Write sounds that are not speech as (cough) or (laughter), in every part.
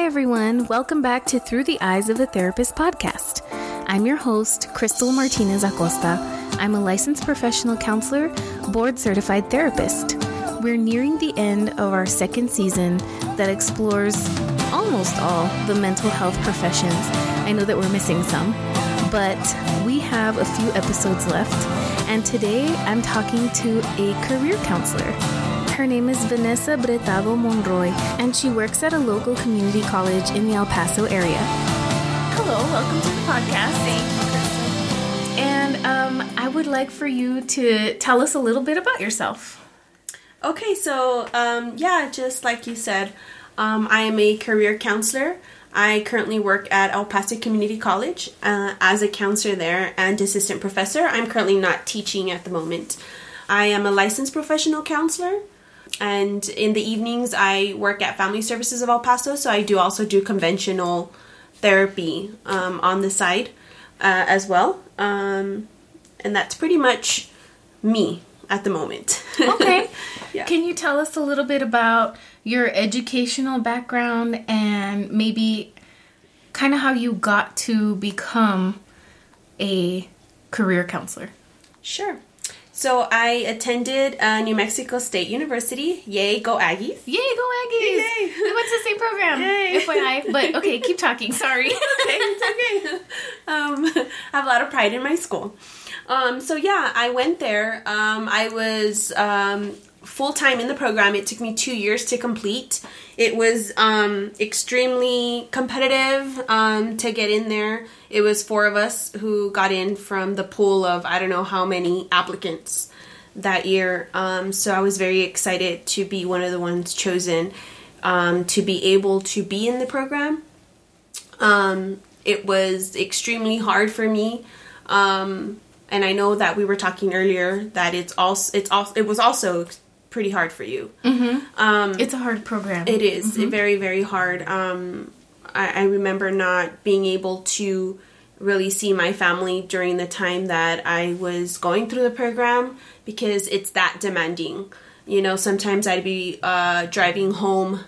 Hi, everyone. Welcome back to Through the Eyes of a Therapist podcast. I'm your host, Crystal Martinez Acosta. I'm a licensed professional counselor, board certified therapist. We're nearing the end of our second season that explores almost all the mental health professions. I know that we're missing some, but we have a few episodes left, and today I'm talking to a career counselor. Her name is Vanessa Bretado Monroy, and she works at a local community college in the El Paso area. Hello, welcome to the podcast. Thank you, And um, I would like for you to tell us a little bit about yourself. Okay, so um, yeah, just like you said, um, I am a career counselor. I currently work at El Paso Community College uh, as a counselor there and assistant professor. I'm currently not teaching at the moment. I am a licensed professional counselor and in the evenings I work at Family Services of El Paso, so I do also do conventional therapy um, on the side uh, as well. Um, and that's pretty much me at the moment. okay. (laughs) yeah. Can you tell us a little bit about your educational background and maybe kind of how you got to become a career counselor? Sure. So I attended uh, New Mexico State University. Yay, go Aggies! Yay, go Aggies! Yay. We went to the same program. (laughs) Yay. FYI. But (laughs) okay, keep talking. Sorry. (laughs) okay, it's okay. Um, I have a lot of pride in my school. Um, so yeah, I went there. Um, I was um, full time in the program. It took me two years to complete. It was um, extremely competitive um, to get in there. It was four of us who got in from the pool of I don't know how many applicants that year. Um, so I was very excited to be one of the ones chosen um, to be able to be in the program. Um, it was extremely hard for me. Um, and I know that we were talking earlier that it's also it's also it was also pretty hard for you. Mm-hmm. Um, it's a hard program. It is. Mm-hmm. very, very hard. Um, I, I, remember not being able to really see my family during the time that I was going through the program because it's that demanding. You know, sometimes I'd be uh, driving home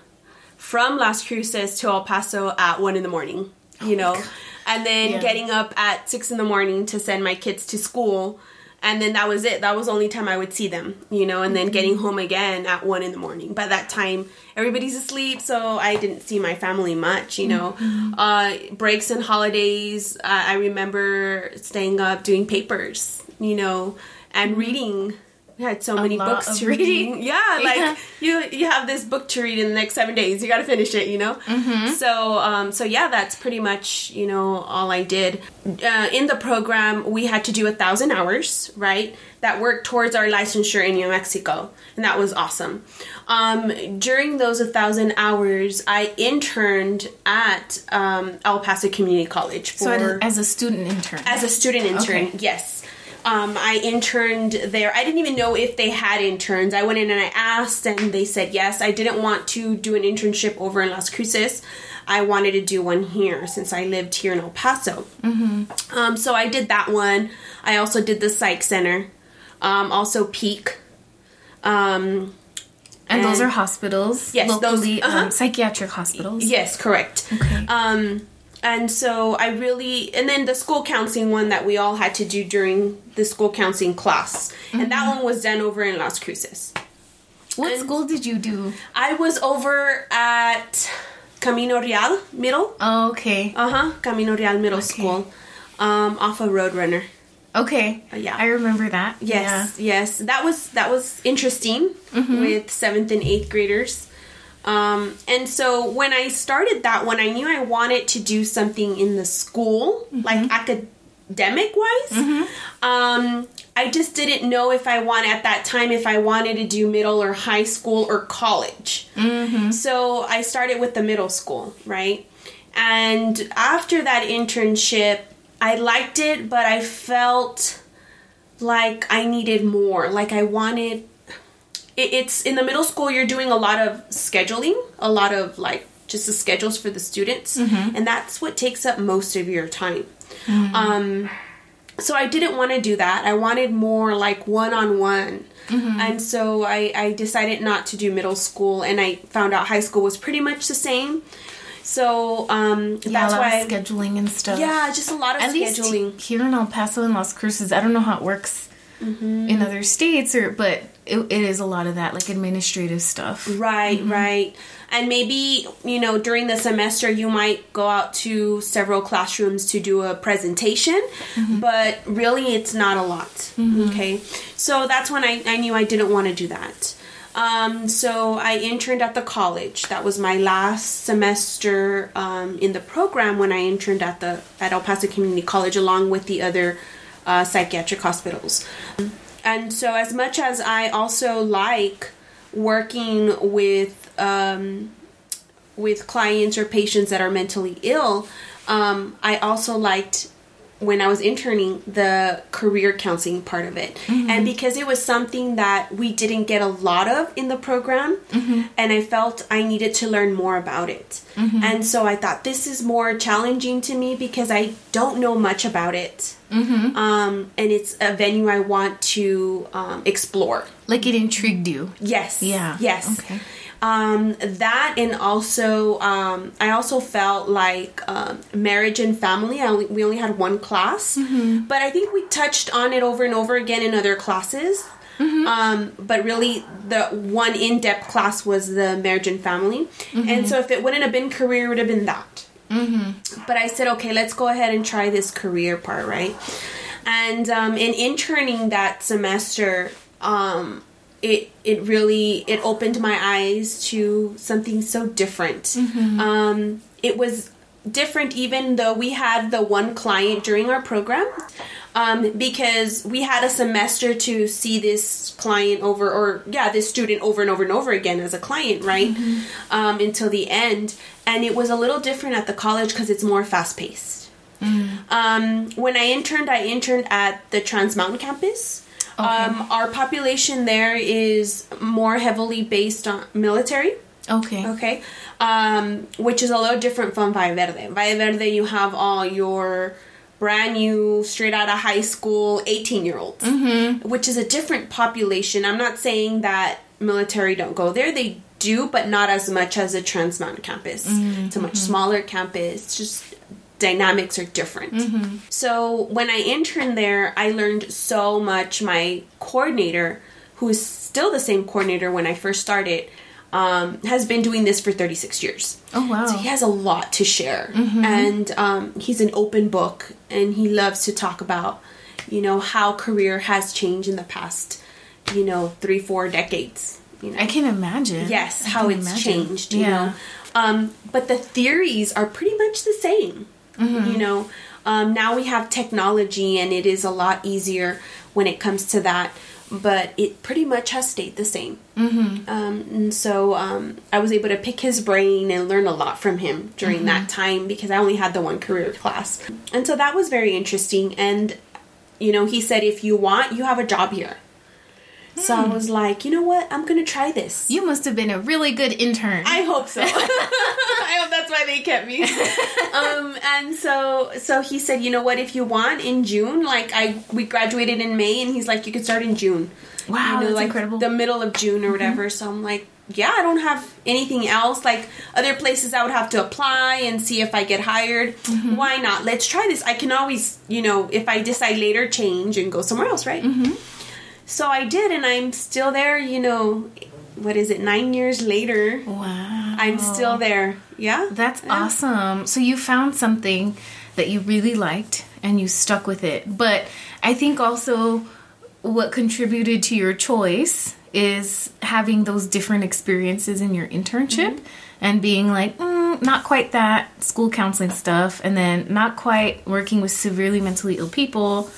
from Las Cruces to El Paso at one in the morning. You oh know, and then yeah. getting up at six in the morning to send my kids to school and then that was it that was the only time i would see them you know and then mm-hmm. getting home again at one in the morning by that time everybody's asleep so i didn't see my family much you know mm-hmm. uh, breaks and holidays uh, i remember staying up doing papers you know and mm-hmm. reading we had so a many books to read. (laughs) Yeah, (laughs) like yeah. you you have this book to read in the next seven days. You got to finish it, you know. Mm-hmm. So um, so yeah, that's pretty much you know all I did. Uh, in the program, we had to do a thousand hours, right? That worked towards our licensure in New Mexico, and that was awesome. Um, during those a thousand hours, I interned at um, El Paso Community College for so as a student intern. As a student intern, okay. yes. Um, I interned there. I didn't even know if they had interns. I went in and I asked, and they said yes. I didn't want to do an internship over in Las Cruces. I wanted to do one here since I lived here in El Paso. Mm-hmm. Um, so I did that one. I also did the Psych Center, um, also Peak. Um, and, and, those are hospitals. Yes, locally, those uh-huh. Um, psychiatric hospitals. Yes, correct. Okay. And so I really, and then the school counseling one that we all had to do during the school counseling class, mm-hmm. and that mm-hmm. one was done over in Las Cruces. What and school did you do? I was over at Camino Real Middle. Oh, okay. Uh huh. Camino Real Middle okay. School, um, off of Roadrunner. Okay. Uh, yeah. I remember that. Yes. Yeah. Yes. That was that was interesting mm-hmm. with seventh and eighth graders. Um, and so when I started that one, I knew I wanted to do something in the school, mm-hmm. like academic wise. Mm-hmm. Um, I just didn't know if I wanted at that time if I wanted to do middle or high school or college. Mm-hmm. So I started with the middle school, right? And after that internship, I liked it, but I felt like I needed more. Like I wanted it's in the middle school you're doing a lot of scheduling a lot of like just the schedules for the students mm-hmm. and that's what takes up most of your time mm-hmm. um, so i didn't want to do that i wanted more like one-on-one mm-hmm. and so I, I decided not to do middle school and i found out high school was pretty much the same So um, Yeah, that's a lot why. of scheduling and stuff. yeah, just a lot of At scheduling. here in El Paso and Las Cruces, I don't know how it works Mm-hmm. in other states, or but it, it is a lot of that, like administrative stuff. Right, right. And maybe, you know, during the semester you might go out to several classrooms to do a presentation, but really it's not a lot. Okay. So that's when I, I knew I didn't want to do that. Um, so I interned at the college. That was my last semester um, in the program when I interned at the at El Paso Community College along with the other uh, psychiatric hospitals. And so, as much as I also like working with um, with clients or patients that are mentally ill, um, I also liked when I was interning the career counseling part of it. And because it was something that we didn't get a lot of in the program, and I felt I needed to learn more about it. And so I thought this is more challenging to me because I don't know much about it. Um, and it's a venue I want to um, explore. Like it intrigued you. Yes. Yeah. Yes. Okay. Um, that and also, um, I also felt like um, marriage and family. I only, we only had one class, but I think we touched on it over and over again in other classes. Um, but really, the one in depth class was the marriage and family. And so, if it wouldn't have been career, it would have been that. But I said, okay, let's go ahead and try this career part, right? And um, in interning that semester, um, it it really it opened my eyes to something so different. Um, it was different, even though we had the one client during our program. Um, because we had a semester to see this client over, or yeah, this student over and over and over again as a client, right? Um, until the end. And it was a little different at the college because it's more fast paced. Um, when I interned, I interned at the Trans Mountain campus. Um, our population there is more heavily based on military. Okay. Okay. Um, which is a little different from Valle Verde. Valle Verde, you have all your brand new, straight out of high school, 18 year olds, which is a different population. I'm not saying that military don't go there, they do, but not as much as a Trans Mountain campus. It's a much smaller campus, just dynamics are different. So when I interned there, I learned so much. My coordinator, who is still the same coordinator when I first started, um, has been doing this for 36 years. Oh wow. So he has a lot to share, and um, he's an open book, and he loves to talk about, you know, how career has changed in the past, you know, three four decades. You know, I can imagine. yes, I how it's imagine. changed. You yeah. know, um, but the theories are pretty much the same. Mm-hmm. You know, um, now we have technology, and it is a lot easier when it comes to that. But it pretty much has stayed the same. Mm-hmm. Um, and so um, I was able to pick his brain and learn a lot from him during Mm-hmm. that time because I only had the one career class. And so that was very interesting. And, you know, he said, if you want, you have a job here. So I was like, you know what? I'm going to try this. You must have been a really good intern. I hope so. (laughs) (laughs) I hope that's why they kept me. (laughs) um, and so, so he said, you know what? If you want, in June, like I, we graduated in May, and he's like, you could start in June. wow, you know, that's like incredible. the middle of June or mm-hmm. whatever. So I'm like, yeah, I don't have anything else. Like other places, I would have to apply and see if I get hired. Mm-hmm. Why not? Let's try this. I can always, you know, if I decide later, change and go somewhere else, right? Mm-hmm. So I did, and I'm still there. You know, what is it? Nine years later, wow. I'm still there. Yeah, That's Yeah. awesome. So you found something that you really liked and you stuck with it. But I think also what contributed to your choice is having those different experiences in your internship and being like, mm, not quite that school counseling stuff, and then not quite working with severely mentally ill people,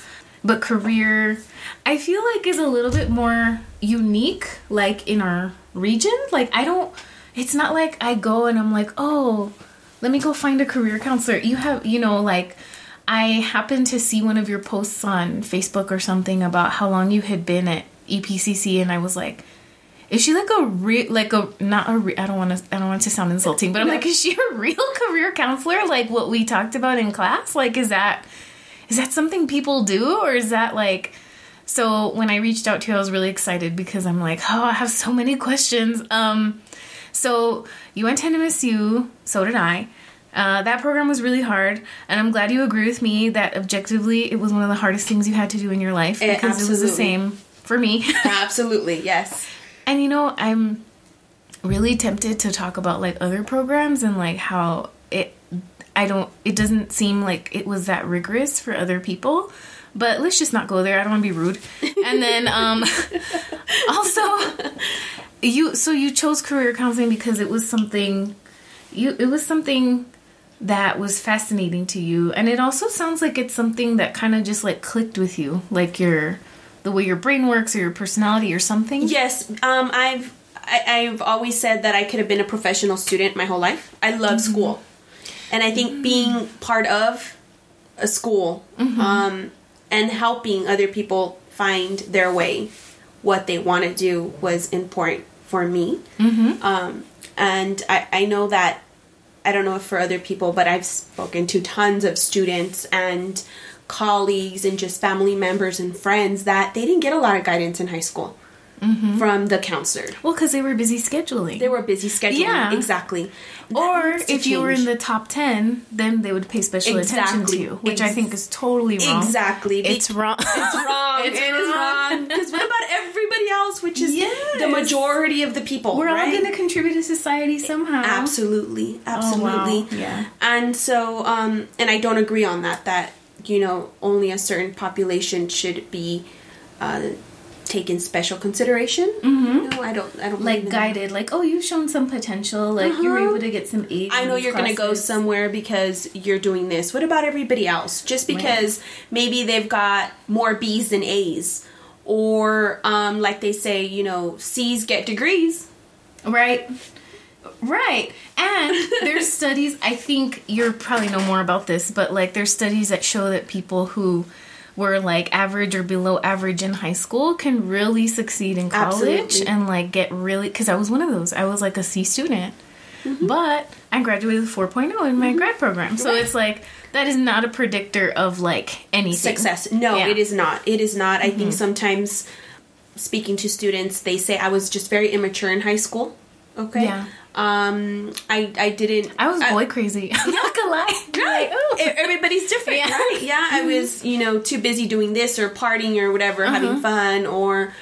but career. I feel like is a little bit more unique, like in our region. Like I don't. It's not like I go and I'm like, oh, let me go find a career counselor. You have, you know, like I happened to see one of your posts on Facebook or something about how long you had been at EPCC, and I was like, is she like a real, like a not a re- I don't want to I don't want to sound insulting, but I'm like, is she a real career counselor? Like what we talked about in class? Like is that is that something people do, or is that like? So when I reached out to you, I was really excited because I'm like, oh, I have so many questions. Um, So you went to NMSU, so did I. Uh, that program was really hard, and I'm glad you agree with me that objectively it was one of the hardest things you had to do in your life Eh, because it was the absolutely. same for me. (laughs) Absolutely, yes. and you know, I'm really tempted to talk about like other programs and like how it I don't it doesn't seem like it was that rigorous for other people. But let's just not go there. I don't want to be rude. And then um (laughs) also you so you chose career counseling because it was something you it was something that was fascinating to you and it also sounds like it's something that kind of just like clicked with you like your the way your brain works or your personality or something Yes, um, I've I, I've always said that I could have been a professional student my whole life. I love school, and I think being part of a school um, and helping other people find their way, what they want to do, was important for me. Um, and I, I know that I don't know if for other people, but I've spoken to tons of students and colleagues and just family members and friends that they didn't get a lot of guidance in high school from the counselor. Well, because they were busy scheduling. They were busy scheduling. Yeah. Exactly. That or if you were in the top 10, then they would pay special attention to you, which I think is totally wrong. Exactly. It's wrong. (laughs) It's wrong. (laughs) It's It is wrong. Because what about everybody else, which is Yes. the majority of the people? We're all going to contribute to society somehow. Absolutely, absolutely. Oh, Yeah. And so, um, and I don't agree on that. That you know, only a certain population should be uh, taken special consideration. Mm-hmm. No, I don't. I don't Like guided, like, oh, you've shown some potential. Like, you're Uh-huh. able to get some A's. I know you're going to go somewhere because you're doing this. What about everybody else? Just because maybe they've got more B's than A's, or um, like they say, you know, C's get degrees. Right. Right. And there's (laughs) studies, I think you're probably know more about this, but like there's studies that show that people who were like average or below average in high school can really succeed in college Absolutely. and like get really cuz I was one of those. I was like a C student. Mm-hmm. But I graduated with 4.0 in my grad program. So Right. it's like that is not a predictor of like anything. Success. No, Yeah. Mm-hmm. it is not. It is not. I think sometimes speaking to students, they say I was just very immature in high school. Okay. Yeah. Um, I I didn't. I was boy crazy. (laughs) I'm not gonna lie. (laughs) Right. Like, Everybody's different, Yeah. right? Yeah, I was, you know, too busy doing this or partying or whatever, Uh-huh. having fun, or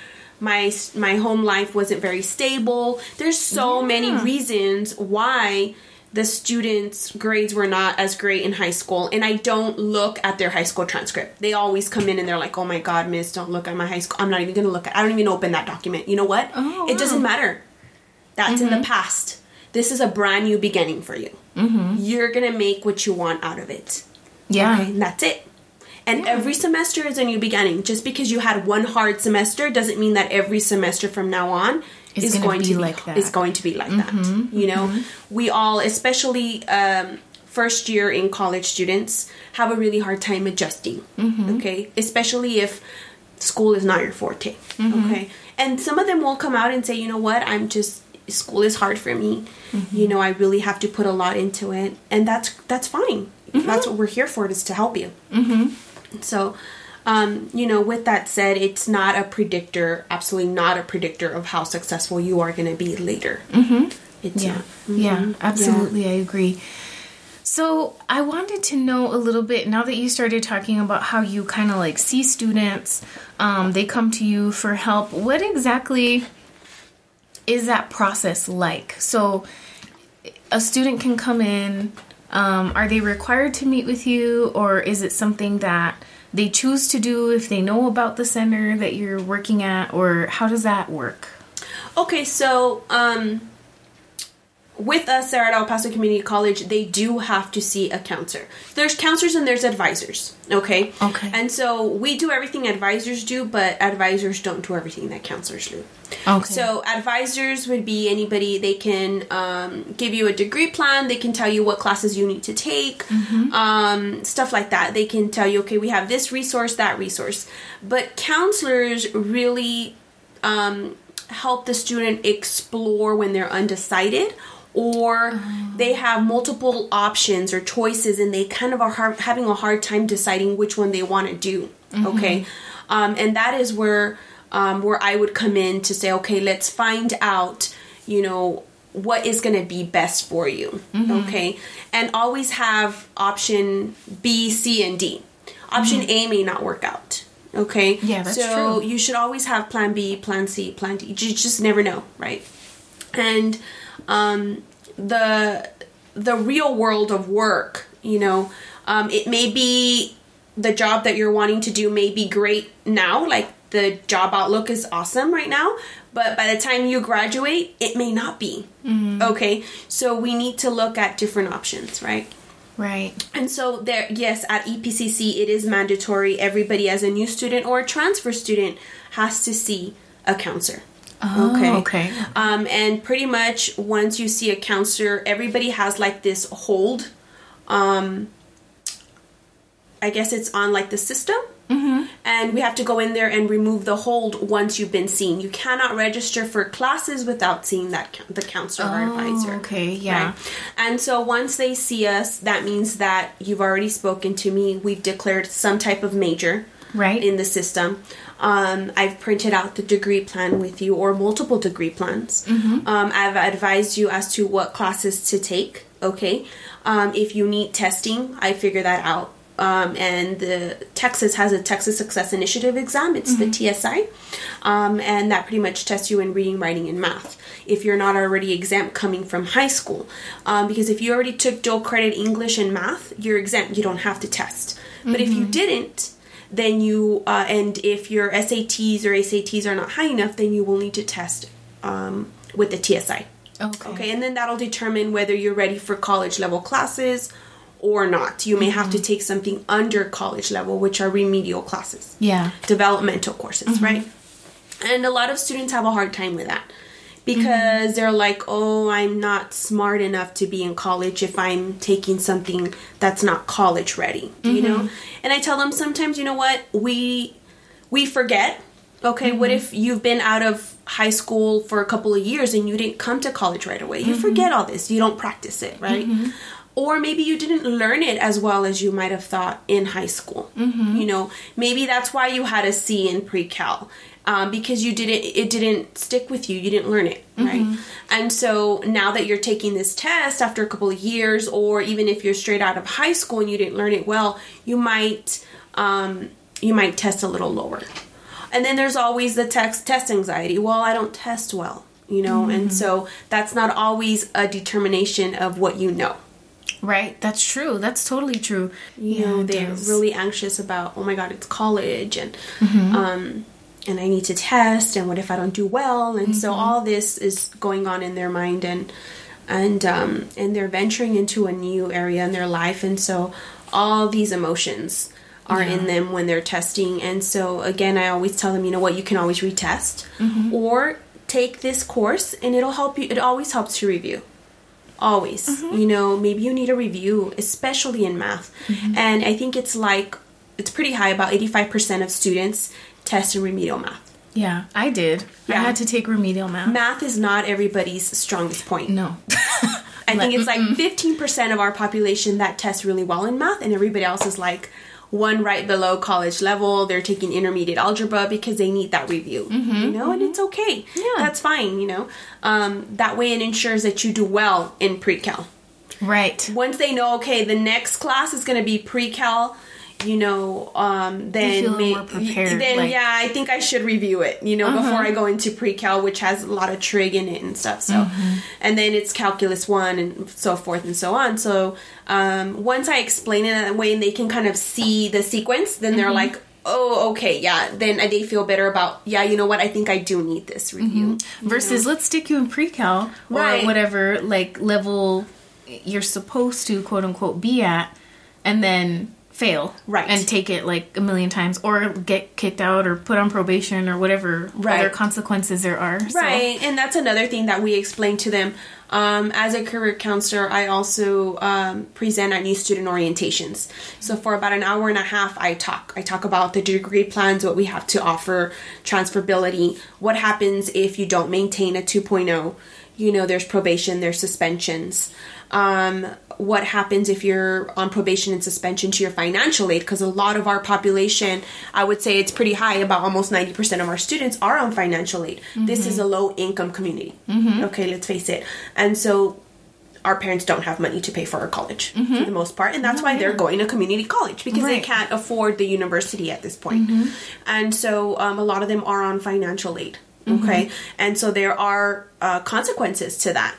my my home life wasn't very stable. There's so many reasons why the students' grades were not as great in high school, and I don't look at their high school transcript. They always come in and they're like, "Oh my God, Miss, don't look at my high school. I'm not even gonna look at. I don't even open that document. You know what? Oh, It doesn't matter. That's in the past. This is a brand new beginning for you. Mm-hmm. You're gonna make what you want out of it. Yeah. Okay, and that's it. And every semester is a new beginning. Just because you had one hard semester doesn't mean that every semester from now on Is is gonna be to be like that. Is going to be like that. You know, we all, especially um, first year in college students, have a really hard time adjusting. Okay, especially if school is not your forte. Okay, and some of them will come out and say, you know what, I'm just school is hard for me. You know, I really have to put a lot into it, and that's that's fine. That's what we're here for, is to help you. So, um, you know, with that said, it's not a predictor, absolutely not a predictor of how successful you are going to be later. Mm-hmm. It's Yeah, not. yeah, absolutely, I agree. So I wanted to know a little bit now that you started talking about how you kind of like see students, um, they come to you for help. What exactly is that process like? So a student can come in. Um, are they required to meet with you, or is it something that they choose to do if they know about the center that you're working at, or how does that work? Okay, so um, with us there at El Paso Community College, they do have to see a counselor. There's counselors and there's advisors. Okay. Okay. And so we do everything advisors do, but advisors don't do everything that counselors do. Okay. So advisors would be anybody. They can um, give you a degree plan. They can tell you what classes you need to take, um, stuff like that. They can tell you, okay, we have this resource, that resource. But counselors really um, help the student explore when they're undecided or they have multiple options or choices and they kind of are hard, having a hard time deciding which one they want to do okay um, and that is where um, where i would come in to say okay let's find out you know what is going to be best for you. Okay. And always have option B, C, and D. Option A may not work out. Okay. Yeah, that's so true. you should always have plan B, plan C, plan D. You just never know, right? And um, the the real world of work, you know, um, it may be the job that you're wanting to do may be great now, like the job outlook is awesome right now, but by the time you graduate, it may not be. Okay, so we need to look at different options, right? Right. And so there, yes, at EPCC, it is mandatory. Everybody, as a new student or a transfer student, has to see a counselor. Oh, okay. Um, and pretty much once you see a counselor, everybody has like this hold. Um, I guess it's on like the system. Mm-hmm. And we have to go in there and remove the hold once you've been seen. You cannot register for classes without seeing that the counselor or advisor. Oh, okay, yeah. Right? And so once they see us, that means that you've already spoken to me. We've declared some type of major Right. in the system. Um, I've printed out the degree plan with you or multiple degree plans. Um, I've advised you as to what classes to take. Okay. Um, if you need testing, I figure that out. Um, and the Texas has a Texas Success Initiative exam. It's the TSI, um, and that pretty much tests you in reading, writing, and math. If you're not already exempt coming from high school, um, because if you already took dual credit English and math, you're exempt. You don't have to test. But if you didn't, then you uh, and if your SATs or ACTs are not high enough, then you will need to test um, with the TSI. Okay. Okay, and then that'll determine whether you're ready for college level classes or not. You may have to take something under college level, which are remedial classes, Yeah. developmental courses, right? And a lot of students have a hard time with that because they're like, oh, I'm not smart enough to be in college if I'm taking something that's not college ready, you mm-hmm. know? And I tell them sometimes, you know what, we we forget. Okay, what mm-hmm. if you've been out of high school for a couple of years and you didn't come to college right away? You mm-hmm. forget all this. You don't practice it, right? Or maybe you didn't learn it as well as you might have thought in high school. You know, maybe that's why you had a C in pre-cal um, because you didn't. It didn't stick with you. You didn't learn it, right? And so now that you're taking this test after a couple of years, or even if you're straight out of high school and you didn't learn it well, you might um, you might test a little lower. And then there's always the text test anxiety. Well, I don't test well, you know, and so that's not always a determination of what you know. Right. That's true. That's totally true. You know, they're really anxious about, oh my god, it's college and Mm-hmm. um and I need to test and what if I don't do well? And so Mm-hmm. all this is going on in their mind and and um and they're venturing into a new area in their life and so all these emotions are in them when they're testing and so again I always tell them, you know what, you can always retest Mm-hmm. or take this course and it'll help you it always helps to review always Mm-hmm. you know maybe you need a review especially in math Mm-hmm. and i think it's like it's pretty high about 85% of students test in remedial math Yeah, I did. I had to take remedial math. math is not everybody's strongest point no. (laughs) i think it's like 15% of our population that tests really well in math and everybody else is like one right below college level they're taking intermediate algebra because they need that review you know and it's okay Mm-hmm. Yeah. that's fine you know um, that way it ensures that you do well in pre-cal Right. once they know okay the next class is going to be pre-cal you know um then may- prepared, then like- yeah i think i should review it you know before i go into pre-cal which has a lot of trig in it and stuff so. And then it's calculus one and so forth and so on so um once i explain it that way and they can kind of see the sequence then they're like oh okay yeah then they feel better about yeah you know what i think i do need this review Versus let's stick you in pre-cal or Right. whatever like level you're supposed to quote unquote be at and then fail Right. and take it like a million times or get kicked out or put on probation or whatever Right. other consequences there are. So- Right, and that's another thing that we explain to them. Um, as a career counselor, I also um, present at new student orientations. So for about an hour and a half, I talk. I talk about the degree plans, what we have to offer, transferability, what happens if you don't maintain a 2.0. you know, there's probation, there's suspensions. Um, what happens if you're on probation and suspension to your financial aid? Because a lot of our population, I would say it's pretty high, about almost 90% of our students are on financial aid. This is a low income community. Okay, let's face it. And so our parents don't have money to pay for our college for the most part and that's why they're going to community college because they can't afford the university at this point. and so um, a lot of them are on financial aid okay and so there are uh, consequences to that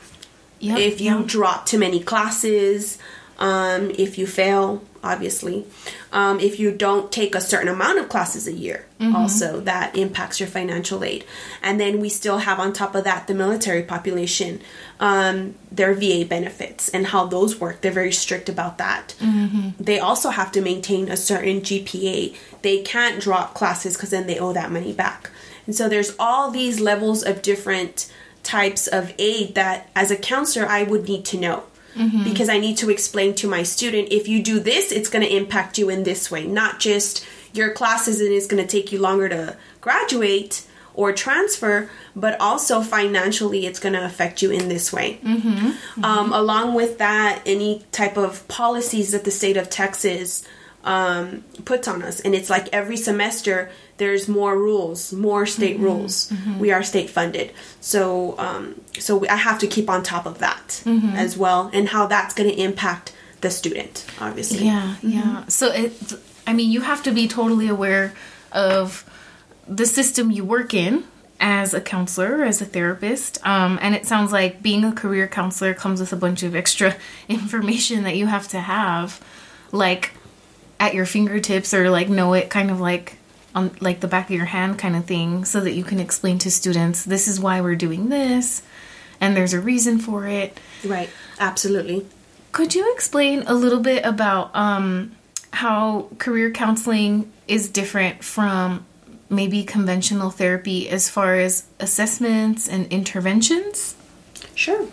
Yep, if you yep. drop too many classes um, if you fail obviously um, if you don't take a certain amount of classes a year Mm-hmm. also that impacts your financial aid and then we still have on top of that the military population um, their va benefits and how those work they're very strict about that Mm-hmm. they also have to maintain a certain gpa they can't drop classes because then they owe that money back and so there's all these levels of different types of aid that as a counselor I would need to know. Because I need to explain to my student if you do this, it's going to impact you in this way, not just your classes and it's going to take you longer to graduate or transfer, but also financially it's going to affect you in this way. Um, along with that, any type of policies that the state of Texas um, puts on us, and it's like every semester there's more rules, more state rules. We are state funded, so um, so we, I have to keep on top of that as well, and how that's going to impact the student, obviously. Yeah, yeah. So it, I mean, you have to be totally aware of the system you work in as a counselor, as a therapist. Um, and it sounds like being a career counselor comes with a bunch of extra (laughs) information that you have to have, like at your fingertips, or like know it kind of like on like the back of your hand kind of thing, so that you can explain to students, this is why we're doing this, and there's a reason for it. Right. Absolutely. Could you explain a little bit about um, how career counseling is different from maybe conventional therapy as far as assessments and interventions? Sure.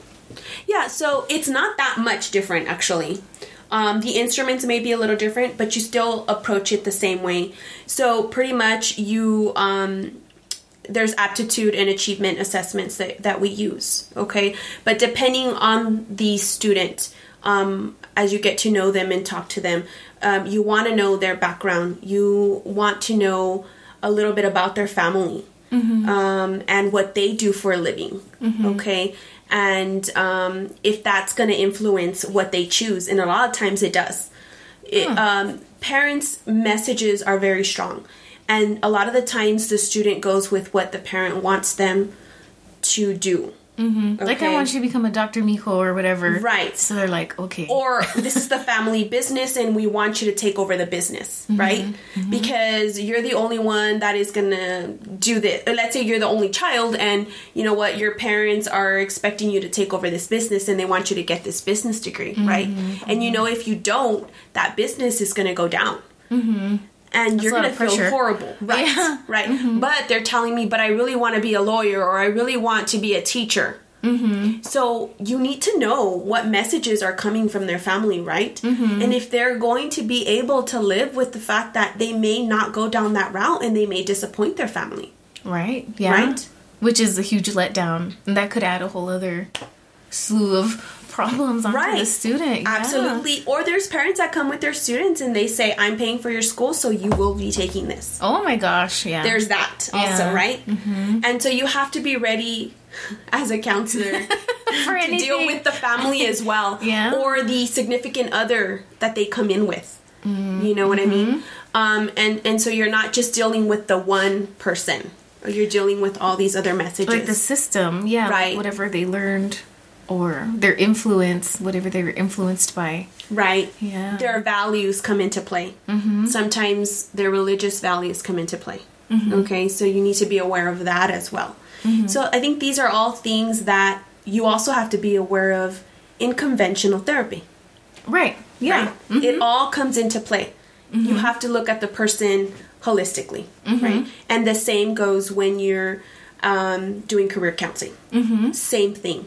Yeah, so it's not that much different actually. Um, the instruments may be a little different, but you still approach it the same way. So pretty much you um, there's aptitude and achievement assessments that, that we use okay? But depending on the student um, as you get to know them and talk to them um, you want to know their background. You want to know a little bit about their family um, and what they do for a living okay and um, if that's going to influence what they choose and a lot of times it does. It, um, parents messages are very strong. And a lot of the times the student goes with what the parent wants them to do Mm-hmm. Like, I want you to become a Dr. Mijo or whatever. Right. So they're like, okay. or this is the family business and we want you to take over the business mm-hmm. right? Mm-hmm. Because you're the only one that is gonna do this. Let's say you're the only child and you know what? Your parents are expecting you to take over this business and they want you to get this business degree right? And you know if you don't that business is gonna go down and you're gonna feel pressure. horrible right (laughs) Yeah. right mm-hmm. but they're telling me but i really want to be a lawyer or i really want to be a teacher mm-hmm. so you need to know what messages are coming from their family, right? Mm-hmm. And if they're going to be able to live with the fact that they may not go down that route and they may disappoint their family. right. Yeah. Right. Which is a huge letdown. And that could add a whole other slew of problems onto the Right. student. Yeah. Absolutely. Or there's parents that come with their students and they say, I'm paying for your school, so you will be taking this. Oh my gosh. Yeah. There's that also, Yeah. right? And so you have to be ready (laughs) as a counselor (laughs) for (laughs) to deal with the family as well Yeah. or the significant other that they come in with you know what i mean Mm-hmm. um, and and so you're not just dealing with the one person you're dealing with all these other messages like the system, yeah, like Right. whatever they learned or their influence, whatever they were influenced by. right Yeah. their values come into play mm-hmm. sometimes their religious values come into play mm-hmm. okay so you need to be aware of that as well mm-hmm. so i think these are all things that you also have to be aware of in conventional therapy Right. Yeah. right? It all comes into play. You have to look at the person holistically, right? And the same goes when you're um, doing career counseling. Same thing.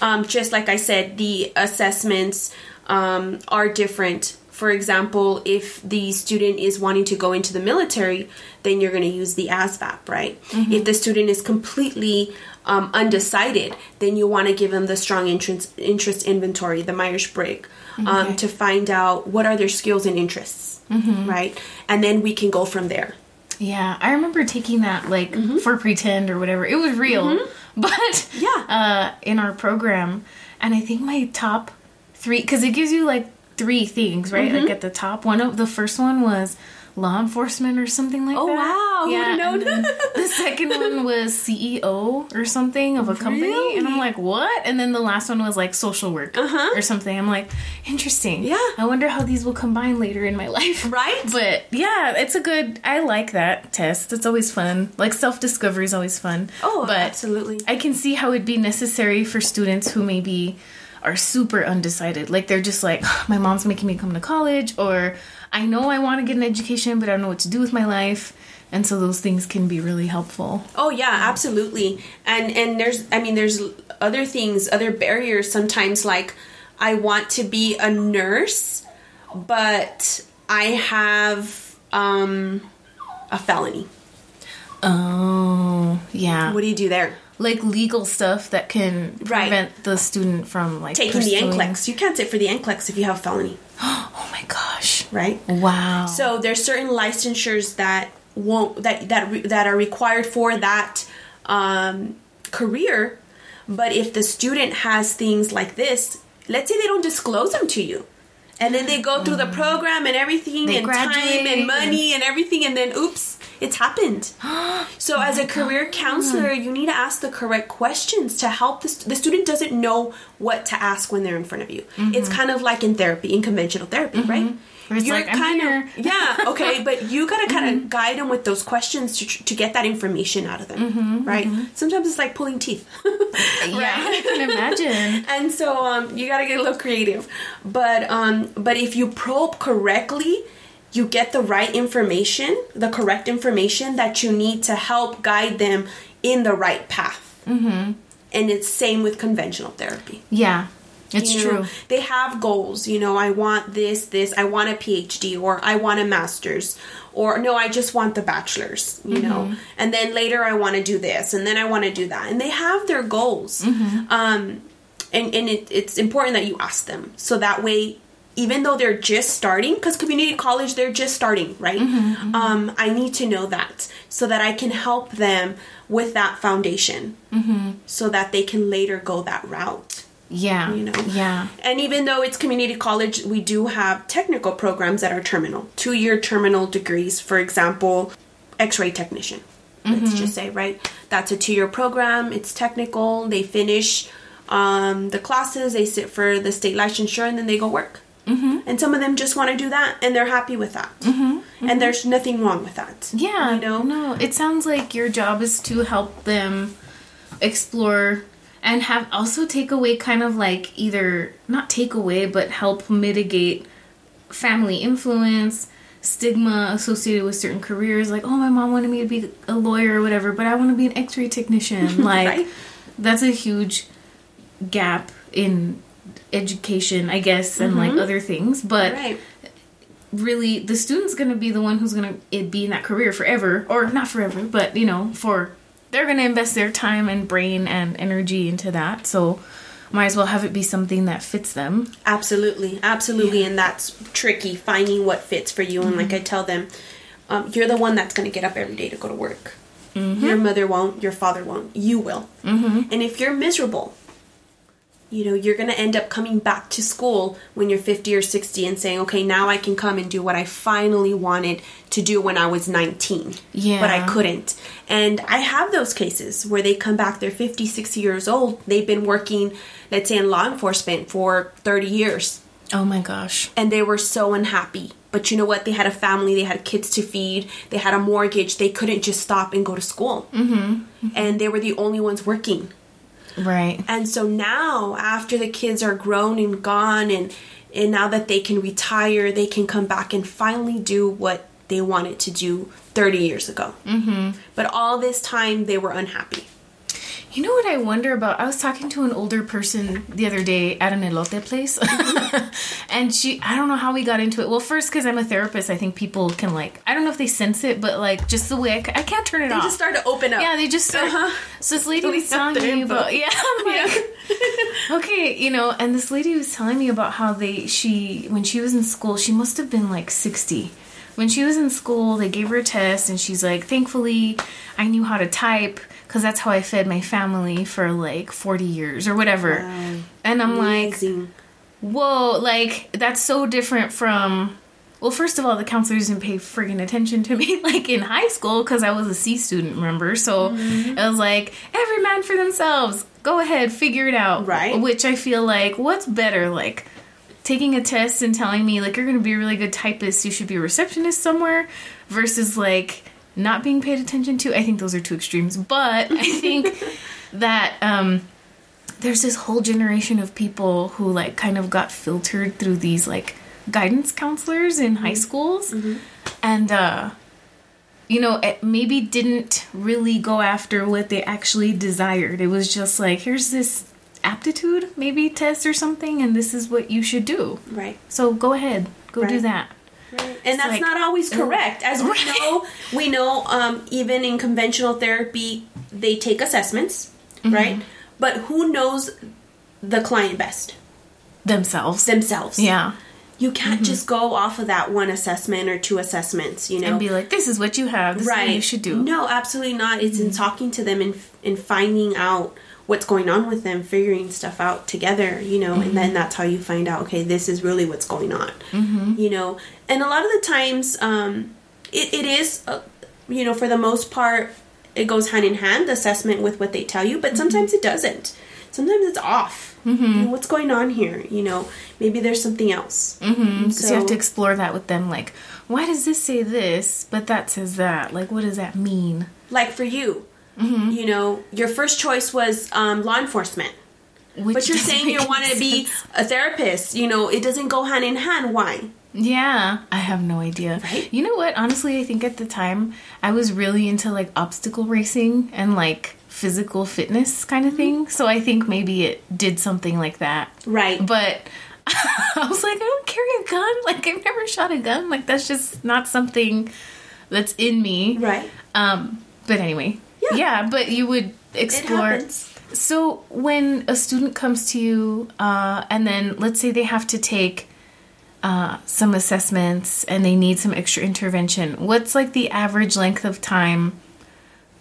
Um, just like I said, the assessments um, are different for example, if the student is wanting to go into the military, then you're going to use the ASVAB, right? If the student is completely um, undecided, then you want to give them the strong interest, interest inventory, the Myers Briggs, um, Okay. to find out what are their skills and interests, right? And then we can go from there. Yeah, I remember taking that like mm-hmm. for pretend or whatever. It was real, mm-hmm. (laughs) but Yeah. uh, in our program, and I think my top three because it gives you like three things, right? Mm-hmm. Like at the top, one of the first one was law enforcement or something like that. Oh, that. wow, who would've known? then the second one (laughs) was CEO or something of a company, and I'm like, what? And then the last one was like social work Uh-huh. or something. I'm like, interesting. Yeah. I wonder how these will combine later in my life. Right? (laughs) But yeah, it's a good. I like that test. It's always fun. Like self discovery is always fun. Oh, but absolutely. I can see how it'd be necessary for students who maybe are super undecided. Like they're just like, my mom's making me come to college, or I know I want to get an education, but I don't know what to do with my life. And so those things can be really helpful. Oh yeah, absolutely. And and there's I mean there's other things, other barriers sometimes like I want to be a nurse, but I have um a felony. Oh, yeah. What do you do there? Like legal stuff that can Right. prevent the student from like Taking the pursuing- NCLEX. You can't sit for the NCLEX if you have a felony, (gasps) Oh my gosh. right? Wow. So there's certain licensures that won't that that re- that are required for that um, career, but if the student has things like this, let's say they don't disclose them to you, and then they go through the program and everything. They and time and money and everything, and then oops, it's happened. (gasps) So as a career counselor, you need to ask the correct questions to help the, st- the student doesn't know what to ask when they're in front of you. It's kind of like in therapy, in conventional therapy, right? Where it's like, I'm here. of (laughs) yeah, okay, but you gotta kind of guide them with those questions to, to get that information out of them, Mm-hmm, right? Sometimes it's like pulling teeth, (laughs) yeah, I can imagine. (laughs) and so um, you gotta get a little creative. But um, but if you probe correctly, you get the right information, the correct information that you need to help guide them in the right path. Mm-hmm. And it's same with conventional therapy. Yeah, it's You know, true. They have goals. You know, I want this, this. I want a PhD, or I want a master's, or no, I just want the bachelor's. You know, Mm-hmm. and then later I want to do this, and then I want to do that, and they have their goals. Mm-hmm. Um, and and it, it's important that you ask them so that way. Even though they're just starting, because community college, they're just starting, right? Mm-hmm, Um, I need to know that so that I can help them with that foundation Mm-hmm. so that they can later go that route Yeah, you know? Yeah, and even though it's community college we do have technical programs that are terminal. Two year terminal degrees for example x-ray technician. Let's just say right? That's a two year program. It's technical. They finish um, the classes. They sit for the state licensure and then they go work. Mm-hmm. and some of them just want to do that and they're happy with that. Mm-hmm. and there's nothing wrong with that yeah. you know? No, it sounds like your job is to help them explore and have also take away kind of like either not take away but help mitigate family influence stigma associated with certain careers like oh my mom wanted me to be a lawyer or whatever but i want to be an x-ray technician. (laughs) Like Right. that's a huge gap in education i guess and like mm-hmm. other things but right. really the student's going to be the one who's going to be in that career forever or not forever but you know for they're going to invest their time and brain and energy into that so might as well have it be something that fits them Absolutely, absolutely, and that's tricky finding what fits for you. And like I tell them, um, you're the one that's going to get up every day to go to work. Your mother won't, your father won't, you will. Mm-hmm. And if you're miserable, you know, you're going to end up coming back to school when you're 50 or 60 and saying, okay, now I can come and do what I finally wanted to do when I was 19. Yeah. But I couldn't. And I have those cases where they come back, they're 50, 60 years old. They've been working, let's say, in law enforcement for 30 years oh my gosh and they were so unhappy. But you know what? They had a family, they had kids to feed, they had a mortgage. They couldn't just stop and go to school. Mm-hmm. And they were the only ones working. Right And so now, after the kids are grown and gone, and and now that they can retire, they can come back and finally do what they wanted to do 30 years ago. Mm-hmm. But all this time, they were unhappy. You know what I wonder about? I was talking to an older person the other day at an elote place, (laughs) and she, I don't know how we got into it. Well, first, because I'm a therapist, I think people can, like, I don't know if they sense it, but, like, just the way I, I can't turn it They off. They just start to open up. yeah, they just start. Uh-huh. So this lady was telling me about, (laughs) yeah, like, okay, you know, and this lady was telling me about how they, she, when she was in school, she must have been like 60. When she was in school, they gave her a test, and she's like, thankfully, I knew how to type because that's how I fed my family for like 40 years or whatever. And I'm like, whoa, like, that's so different from. Well, first of all, the counselors didn't pay friggin' attention to me (laughs) like in high school because I was a C student, remember? So Mm-hmm. it was like, every man for themselves. Go ahead, figure it out. Right. Which I feel like, what's better? Like, taking a test and telling me, like, you're gonna be a really good typist, you should be a receptionist somewhere, versus, like, not being paid attention to. I think those are two extremes. But I (laughs) think that, um, there's this whole generation of people who like kind of got filtered through these like guidance counselors in high schools and uh you know it maybe didn't really go after what they actually desired it was just like here's this aptitude maybe test or something and this is what you should do Right. so go ahead go do Right. and that's like- not always correct. As we (laughs) Right. know we know um, even in conventional therapy they take assessments Mm-hmm. right? But who knows the client best? Themselves. Themselves. Yeah. You can't just go off of that one assessment or two assessments you know? and be like this is what you have. This is what you should do. Mm-hmm. no absolutely not. It's in talking to them and, and finding out what's going on with them figuring stuff out together you know and Mm-hmm. then that's how you find out okay this is really what's going on Mm-hmm. you know and a lot of the times um, it, it is uh, you know for the most part it goes hand in hand the assessment with what they tell you Mm-hmm. but sometimes it doesn't sometimes it's off you know, what's going on here you know maybe there's something else mm-hmm. So you have to explore that with them. Like, why does this say this, but that says that? Like, what does that mean? like for you Mm-hmm. you know your first choice was um, law enforcement Which but you're saying you want to be a therapist you know it doesn't go hand in hand why Yeah, I have no idea. Right? You know what? Honestly, I think at the time I was really into like obstacle racing and like physical fitness kind of thing. So I think maybe it did something like that. right But (laughs) I was like, I don't carry a gun. (laughs) Like I've never shot a gun. Like that's just not something that's in me. right Um, but anyway, Yeah. yeah. but you would explore. happens. So when a student comes to you, uh, and then let's say they have to take uh, some assessments and they need some extra intervention, what's like the average length of time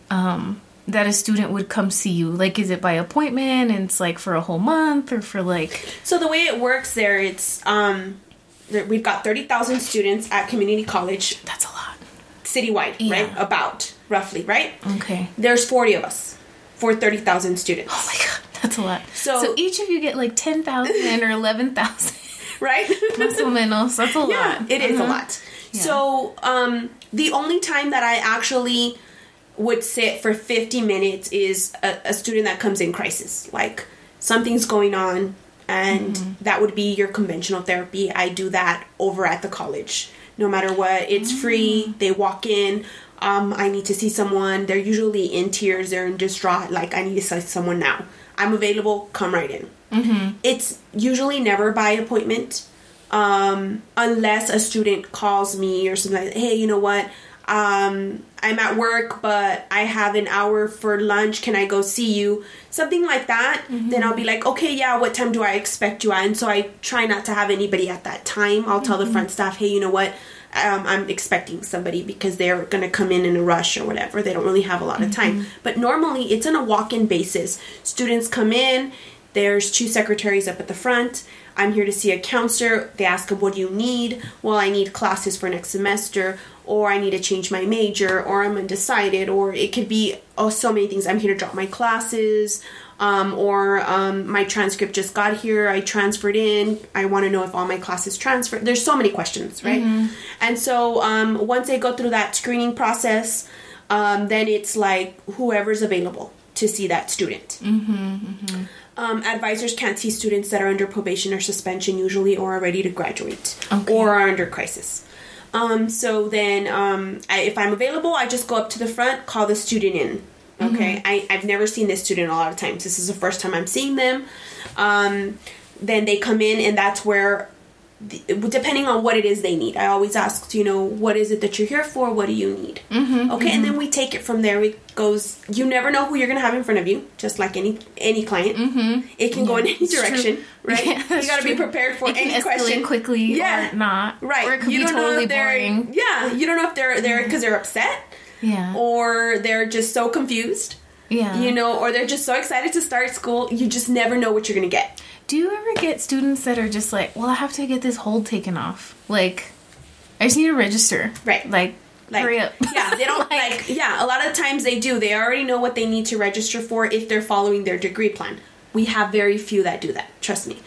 um, that a student would come see you? Like, is it by appointment and it's like for a whole month or for like? so the way it works there it's um we've got 30,000 students at community college That's a lot. citywide Yeah. right about roughly right Okay. there's 40 of us for 30,000 students Oh my god, that's a lot. So- so each of you get like ten thousand (laughs) or eleven thousand. right Más o menos. That's a lot. it is a Uh-huh. lot. So, um, the only time that I actually would sit for 50 minutes is a, a student that comes in crisis. Like, something's going on, and Mm-hmm. that would be your conventional therapy. I do that over at the college. No matter what, it's Mm. free. They walk in. Um, I need to see someone. They're usually in tears. They're in distraught. Like, I need to see someone now. I'm available. Come right in. It's usually never by appointment um, unless a student calls me or something like, hey, you know what? Um, I'm at work, but I have an hour for lunch. Can I go see you? Something like that. Then I'll be like, okay, yeah, what time do I expect you at? And so I try not to have anybody at that time. I'll tell the front staff, hey, you know what? Um, I'm expecting somebody because they're going to come in in a rush or whatever. They don't really have a lot of time. But normally it's on a walk in basis. Students come in, there's two secretaries up at the front. I'm here to see a counselor. They ask them, What do you need? Well, I need classes for next semester, or I need to change my major, or I'm undecided, or it could be oh, so many things. I'm here to drop my classes, um, or um, my transcript just got here. I transferred in. I want to know if all my classes transferred. There's so many questions, right? And so um, once they go through that screening process, um, then it's like whoever's available to see that student. Um, advisors can't see students that are under probation or suspension usually or are ready to graduate Okay. or are under crisis. Um, so then, um, I, if I'm available, I just go up to the front, call the student in. Okay, I, I've never seen this student a lot of times. This is the first time I'm seeing them. Um, then they come in, and that's where, the, depending on what it is they need, I always ask, you know, what is it that you're here for? What do you need? Mm-hmm, okay, and then we take it from there. It goes. You never know who you're gonna have in front of you, just like any any client. Mm-hmm. It can go in any direction, (laughs) right? Yeah, you got to be prepared for It any question. quickly Yeah. or not. Right. Or it could you be don't know totally if they're yeah. You don't know if they're there because they're upset Yeah. or they're just so confused. yeah. You know, or they're just so excited to start school. You just never know what you're gonna get. Do you ever get students that are just like, well, I have to get this hold taken off? Like, I just need to register. Right. Like, Like, hurry up. yeah, they (laughs) don't like, Yeah, a lot of times they do. They already know what they need to register for if they're following their degree plan. We have very few that do that. Trust me.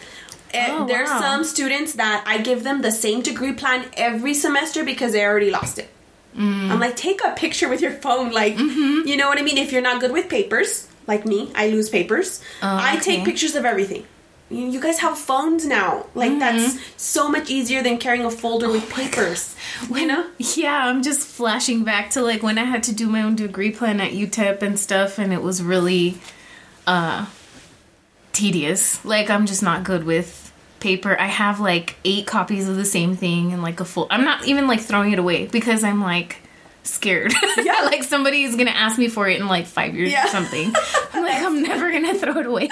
Eh, Oh, There's wow. some students that I give them the same degree plan every semester because they already lost it. Mm. I'm like, take a picture with your phone. Like, Mm-hmm. you know what I mean? If you're not good with papers, like me, I lose papers. I take Oh, pictures of everything. You you guys have phones now. Like, that's Mm-hmm. so much easier than carrying a folder Oh with papers. You know? Yeah, I'm just flashing back to like when I had to do my own degree plan at UTEP and stuff, and it was really uh tedious. Like I'm just not good with paper. I have like eight copies of the same thing and like a full. I'm not even like throwing it away because I'm like scared. (laughs) Yeah. like somebody is gonna ask me for it in like five years Yeah. or something. I'm like I'm never (laughs) gonna throw it away.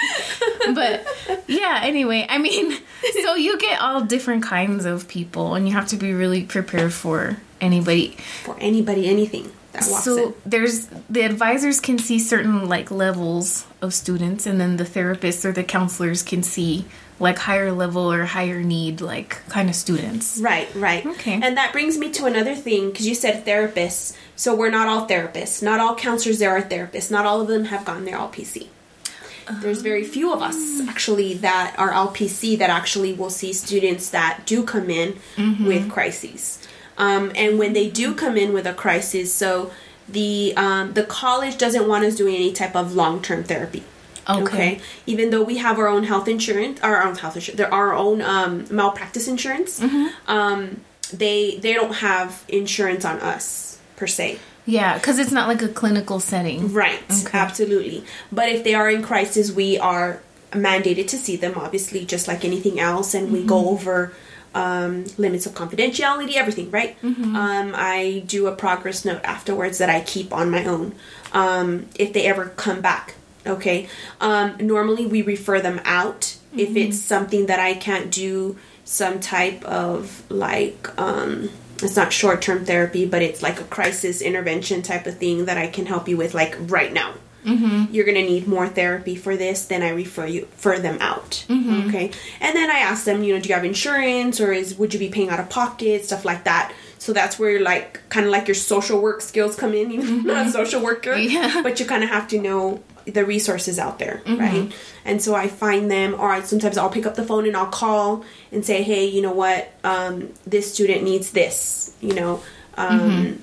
but yeah. Anyway, I mean, (laughs) so you get all different kinds of people, and you have to be really prepared for anybody. For anybody, anything that walks So in. there's the advisors can see certain like levels of students, and then the therapists or the counselors can see like higher level or higher need like kind of students. Right, right. Okay. And that brings me to another thing because you said therapists. So we're not all therapists. Not all counselors there are therapists. Not all of them have gotten their LPC. There's very few of us actually that are LPC that actually will see students that do come in with crises. Um, and when they do come in with a crisis, so the um, the college doesn't want us doing any type of long term therapy. Okay. Even though we have our own health insurance, our own health insurance, there are our own um, malpractice insurance. Um, they they don't have insurance on us per se. Yeah, because it's not like a clinical setting. Right. Okay. Absolutely. But if they are in crisis, we are mandated to see them, obviously, just like anything else, and we go over um, limits of confidentiality, everything, right? Um, I do a progress note afterwards that I keep on my own um, if they ever come back. Okay. Um, normally, we refer them out if it's something that I can't do some type of like um it's not short-term therapy but it's like a crisis intervention type of thing that i can help you with like right now mm-hmm. you're gonna need more therapy for this then i refer you for them out okay and then i ask them you know do you have insurance or is would you be paying out of pocket stuff like that so that's where like kind of like your social work skills come in though (laughs) I'm not a social worker (laughs) Yeah. but you kind of have to know the resources out there right? And so i find them or I, sometimes i'll pick up the phone and i'll call and say hey you know what um, this student needs this you know um,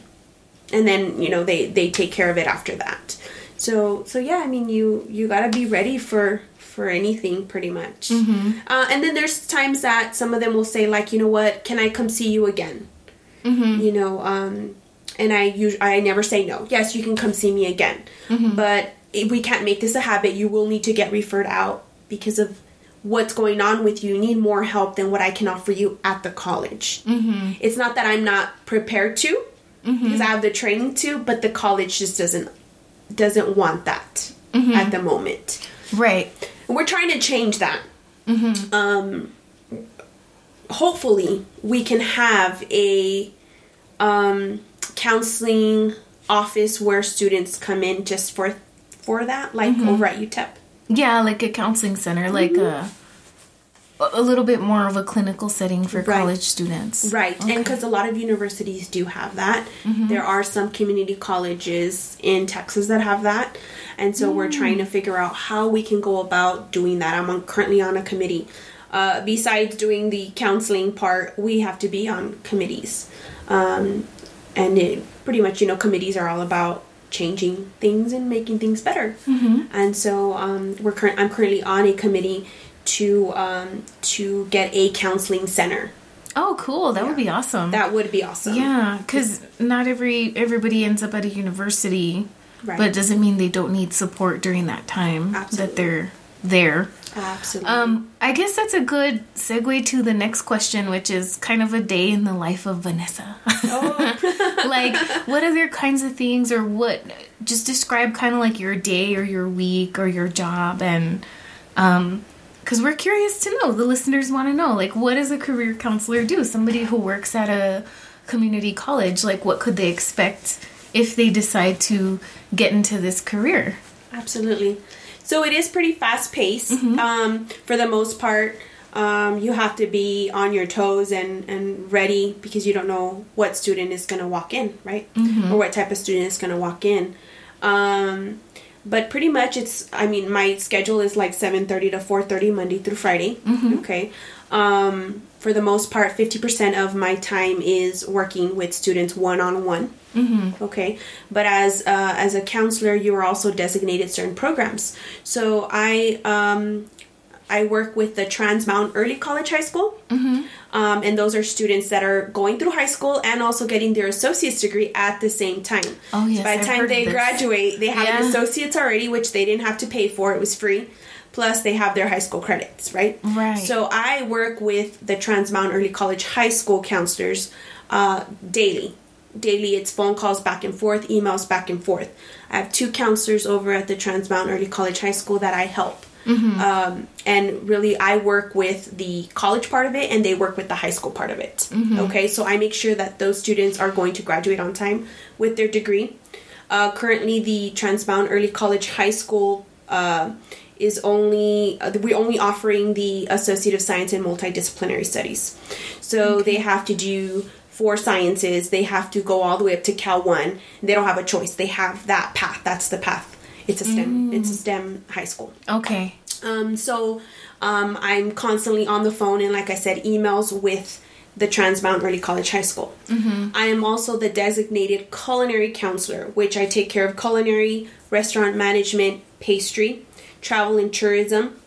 and then you know they they take care of it after that. So so yeah i mean you you got to be ready for for anything pretty much. Uh, and then there's times that some of them will say like you know what can i come see you again? You know um and i us- i never say no. Yes you can come see me again. But if we can't make this a habit you will need to get referred out because of what's going on with you. You need more help than what i can offer you at the college. It's not that i'm not prepared to because i have the training to but the college just doesn't doesn't want that at the moment. Right. and we're trying to change that. Um, hopefully, we can have a um, counseling office where students come in just for for that, like over at UTEP. Yeah, like a counseling center, like a a little bit more of a clinical setting for Right. college students. Right, and because a lot of universities do have that, there are some community colleges in Texas that have that, and so we're trying to figure out how we can go about doing that. I'm on, currently on a committee. Uh, besides doing the counseling part, we have to be on committees, um, and it, pretty much, you know, committees are all about changing things and making things better. And so um, we're current. I'm currently on a committee to um, to get a counseling center. Oh, cool. That would be awesome. That would be awesome. yeah, because not every everybody ends up at a university Right. but it doesn't mean they don't need support during that time that they're there. Absolutely. Um, I guess that's a good segue to the next question, which is kind of a day in the life of Vanessa. oh. (laughs) like, what other kinds of things, or what? Just describe kind of like your day or your week or your job, and um, because we're curious to know. The listeners want to know, like, what does a career counselor do? Somebody who works at a community college, like, what could they expect if they decide to get into this career? Absolutely. So it is pretty fast paced. Mm-hmm. Um, for the most part, um, you have to be on your toes and, and ready because you don't know what student is going to walk in, right? Mm-hmm. Or what type of student is going to walk in. Um, but pretty much it's, I mean, my schedule is like 7.30 to 4.30 Monday through Friday. Mm-hmm. Okay. Um, for the most part, 50% of my time is working with students one-on-one. Mm-hmm. Okay, but as uh, as a counselor, you are also designated certain programs. So I um, I work with the Trans Mountain Early College High School, Mm-hmm. um, and those are students that are going through high school and also getting their associate's degree at the same time. Oh, yes, So by the time they graduate, they have an associate's already, which they didn't have to pay for; it was free. Plus, they have their high school credits, right? Right. So I work with the Trans Mountain Early College High School counselors uh, daily. Daily, it's phone calls back and forth, emails back and forth. I have two counselors over at the Trans Mountain Early College High School that I help. Um, and really, I work with the college part of it, and they work with the high school part of it. Okay, so I make sure that those students are going to graduate on time with their degree. Uh, currently, the Trans Mountain Early College High School uh, is only uh, we're only offering the Associate of Science in Multidisciplinary Studies. So they have to do four sciences. They have to go all the way up to Calc One. They don't have a choice. They have that path. That's the path. It's a STEM. It's a STEM high school. Okay. Um, so um, I'm constantly on the phone and, like I said, emails with the Trans Mountain Early College High School. I am also the designated culinary counselor, which I take care of culinary, restaurant management, pastry, travel and tourism.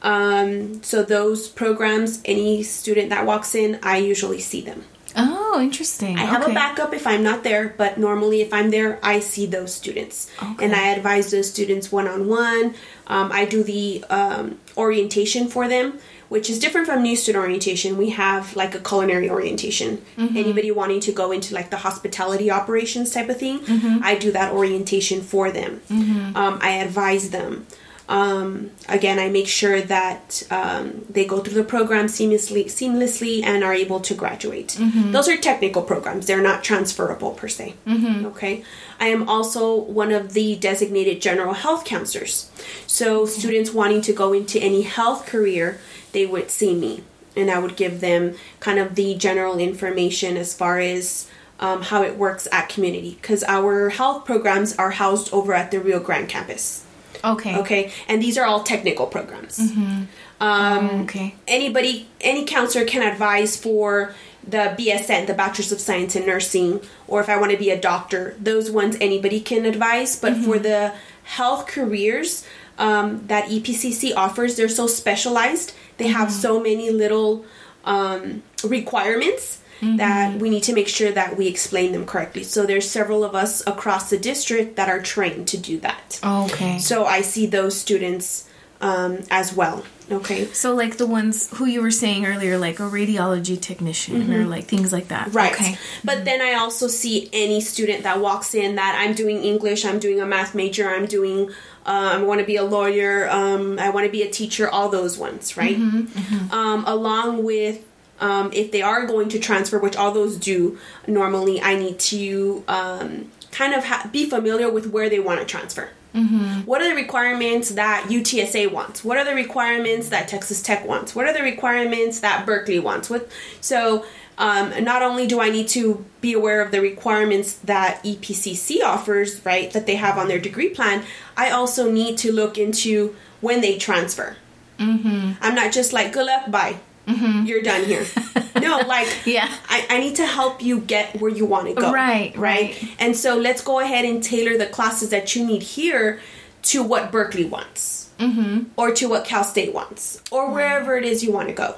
Um, so those programs, any student that walks in, I usually see them. Oh, interesting. I have okay. a backup if I'm not there, but normally if I'm there, I see those students Okay. and I advise those students one on one. I do the um, orientation for them, which is different from new student orientation. We have like a culinary orientation. Mm-hmm. Anybody wanting to go into like the hospitality operations type of thing, Mm-hmm. I do that orientation for them. Um, I advise them. Um, again, I make sure that um, they go through the program seamlessly, seamlessly, and are able to graduate. Those are technical programs; they're not transferable per se. Okay. I am also one of the designated general health counselors. So, students wanting to go into any health career, they would see me, and I would give them kind of the general information as far as um, how it works at community, because our health programs are housed over at the Rio Grande campus. Okay. Okay, and these are all technical programs. Um, okay. Anybody, any counselor can advise for the BSN, the Bachelor's of Science in Nursing, or if I want to be a doctor, those ones anybody can advise. But for the health careers um, that EPCC offers, they're so specialized. They have so many little um, requirements that we need to make sure that we explain them correctly. So there's several of us across the district that are trained to do that. Okay. So I see those students um, as well. Okay. So, like the ones who you were saying earlier, like a radiology technician or like things like that. Mm-hmm. Right. Okay. But then I also see any student that walks in that I'm doing English, I'm doing a math major, I'm doing, uh, I want to be a lawyer, um, I want to be a teacher, all those ones, right? Um, along with, um, if they are going to transfer, which all those do, normally I need to um, kind of ha- be familiar with where they want to transfer. What are the requirements that UTSA wants? What are the requirements that Texas Tech wants? What are the requirements that Berkeley wants? What so um, not only do I need to be aware of the requirements that EPCC offers, right, that they have on their degree plan, I also need to look into when they transfer. Mm-hmm. I'm not just like, good luck, bye. You're done here. (laughs) no, like, Yeah. I, I need to help you get where you want to go. Right, right. right. And so let's go ahead and tailor the classes that you need here to what Berkeley wants, mm-hmm. or to what Cal State wants, or wherever it is you want to go.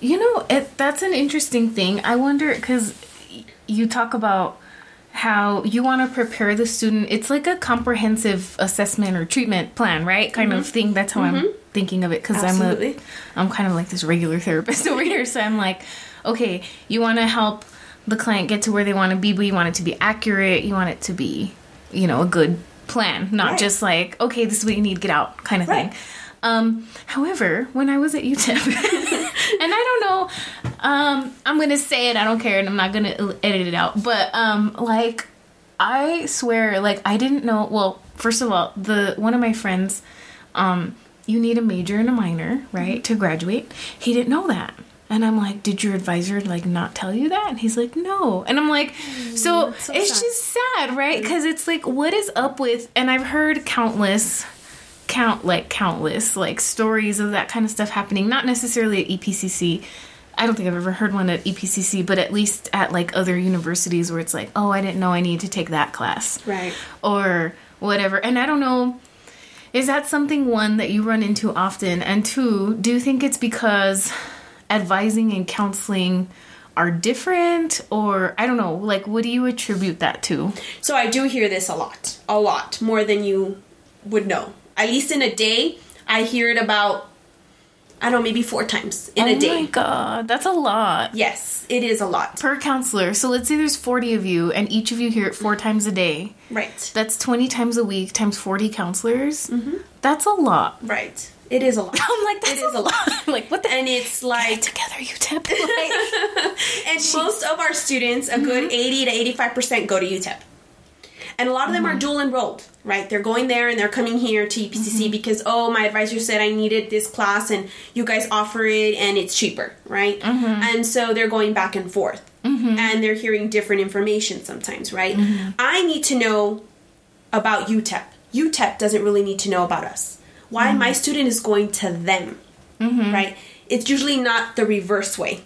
You know, it, that's an interesting thing. I wonder because you talk about how you want to prepare the student. It's like a comprehensive assessment or treatment plan, right? Kind of thing. That's how I'm thinking of it because I'm a. I'm kind of like this regular therapist (laughs) over here. So I'm like, okay, you want to help the client get to where they want to be, but you want it to be accurate. You want it to be, you know, a good plan, not Right. just like, okay, this is what you need, get out, kind of Right. thing. Um, however, when I was at UTEP, (laughs) (laughs) and I don't know, um, I'm gonna say it. I don't care, and I'm not gonna edit it out. But um, like, I swear, like, I didn't know. Well, first of all, the one of my friends, um, you need a major and a minor, right, to graduate. He didn't know that. And I'm like, did your advisor like not tell you that? And he's like, no. And I'm like, so, so it's sad. just sad, right? Because it's like, what is up with? And I've heard countless count like countless like stories of that kind of stuff happening. Not necessarily at EPCC I don't think I've ever heard one at EPCC but at least at like other universities where it's like oh I didn't know I need to take that class. Right. or whatever. And I don't know is that something one that you run into often? And two do you think it's because advising and counseling are different? Or I don't know like what do you attribute that to? So I do hear this a lot, a lot more than you would know. At least in a day, I hear it about I don't know, maybe four times in oh a day. Oh my god that's a lot Yes, it is a lot. per counselor. So let's say there's 40 of you and each of you hear it four times a day. Right. That's 20 times a week times 40 counselors. Mm-hmm. That's a lot. Right. It is a lot. (laughs) I'm like, that's It is a lot. lot. (laughs) like, what the And it's like together, you tip. (laughs) Like, and most of our students, a good mm-hmm. 80 to 85% go to UTEP. And a lot of them are mm-hmm. dual enrolled, right? They're going there and they're coming here to EPCC because, oh, my advisor said I needed this class and you guys offer it and it's cheaper, right? And so they're going back and forth. And they're hearing different information sometimes, right? I need to know about UTEP. UTEP doesn't really need to know about us. Why my student is going to them, right? It's usually not the reverse way.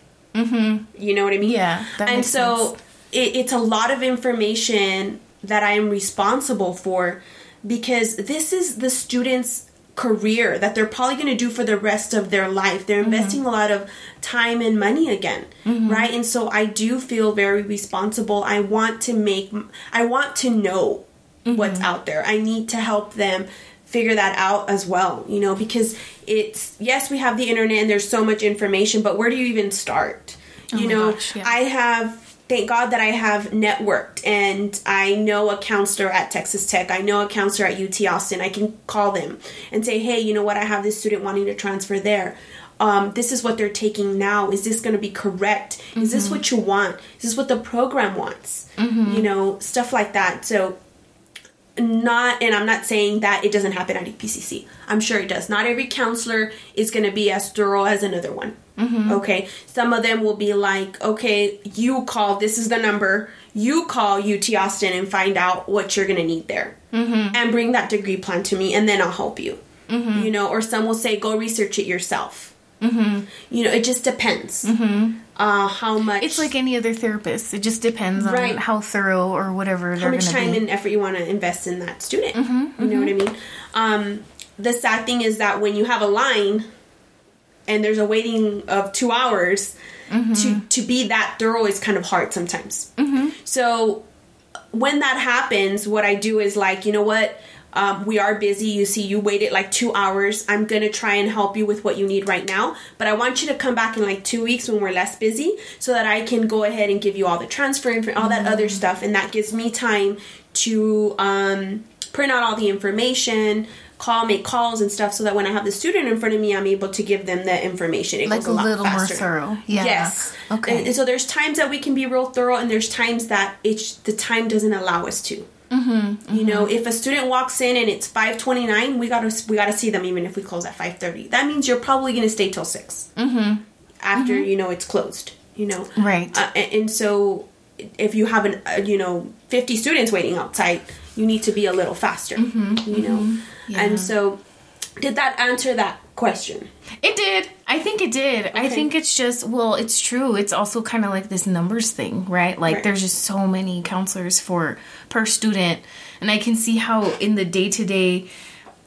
You know what I mean? Yeah, and so. It, it's a lot of information that I am responsible for because this is the student's career that they're probably going to do for the rest of their life. They're Mm-hmm. investing a lot of time and money again, right? And so I do feel very responsible. I want to make I want to know Mm-hmm. what's out there. I need to help them figure that out as well, you know, because it's yes, we have the internet and there's so much information, but where do you even start? You Oh know, gosh, yeah. I have thank God that I have networked and I know a counselor at Texas Tech. I know a counselor at UT Austin. I can call them and say, "Hey, you know what? I have this student wanting to transfer there. Um, this is what they're taking now. Is this going to be correct? Is this what you want? Is this what the program wants? You know, stuff like that. So not and i'm not saying that it doesn't happen at epcc i'm sure it does. Not every counselor is going to be as thorough as another one. Mm-hmm. Okay? Some of them will be like okay you call this is the number. You call ut austin and find out what you're going to need there mm-hmm. and bring that degree plan to me and then i'll help you. Mm-hmm. You know or some will say go research it yourself. You know it just depends uh, how much it's like any other therapist. It just depends on Right. how thorough or whatever how much time be. and effort you want to invest in that student. Mm-hmm, you know what I mean? Um, the sad thing is that when you have a line and there's a waiting of two hours, Mm-hmm. to to be that thorough is kind of hard sometimes. So when that happens, what I do is like, you know what? Um, we are busy. You see, you waited like two hours. I'm gonna try and help you with what you need right now, but I want you to come back in like two weeks when we're less busy, so that I can go ahead and give you all the transfer info, all that other stuff, and that gives me time to um, print out all the information, call, make calls and stuff, so that when I have the student in front of me, I'm able to give them the information. It Like goes a a little more thorough. Yeah. Yes. Okay. And, and so there's times that we can be real thorough, and there's times that it's the time doesn't allow us to. Mm-hmm, You know, if a student walks in and it's five twenty nine, we gotta we gotta see them even if we close at five thirty. That means you're probably gonna stay till 6 mm-hmm. After you know it's closed. You know. Right. Uh, and, and so if you have an uh, you know fifty students waiting outside, you need to be a little faster. Mm-hmm, You know. And so, did that answer that question? It did. I think it did. I think it's just well, it's true. It's also kind of like this numbers thing, right? Like Right. there's just so many counselors for per student, and I can see how in the day to day,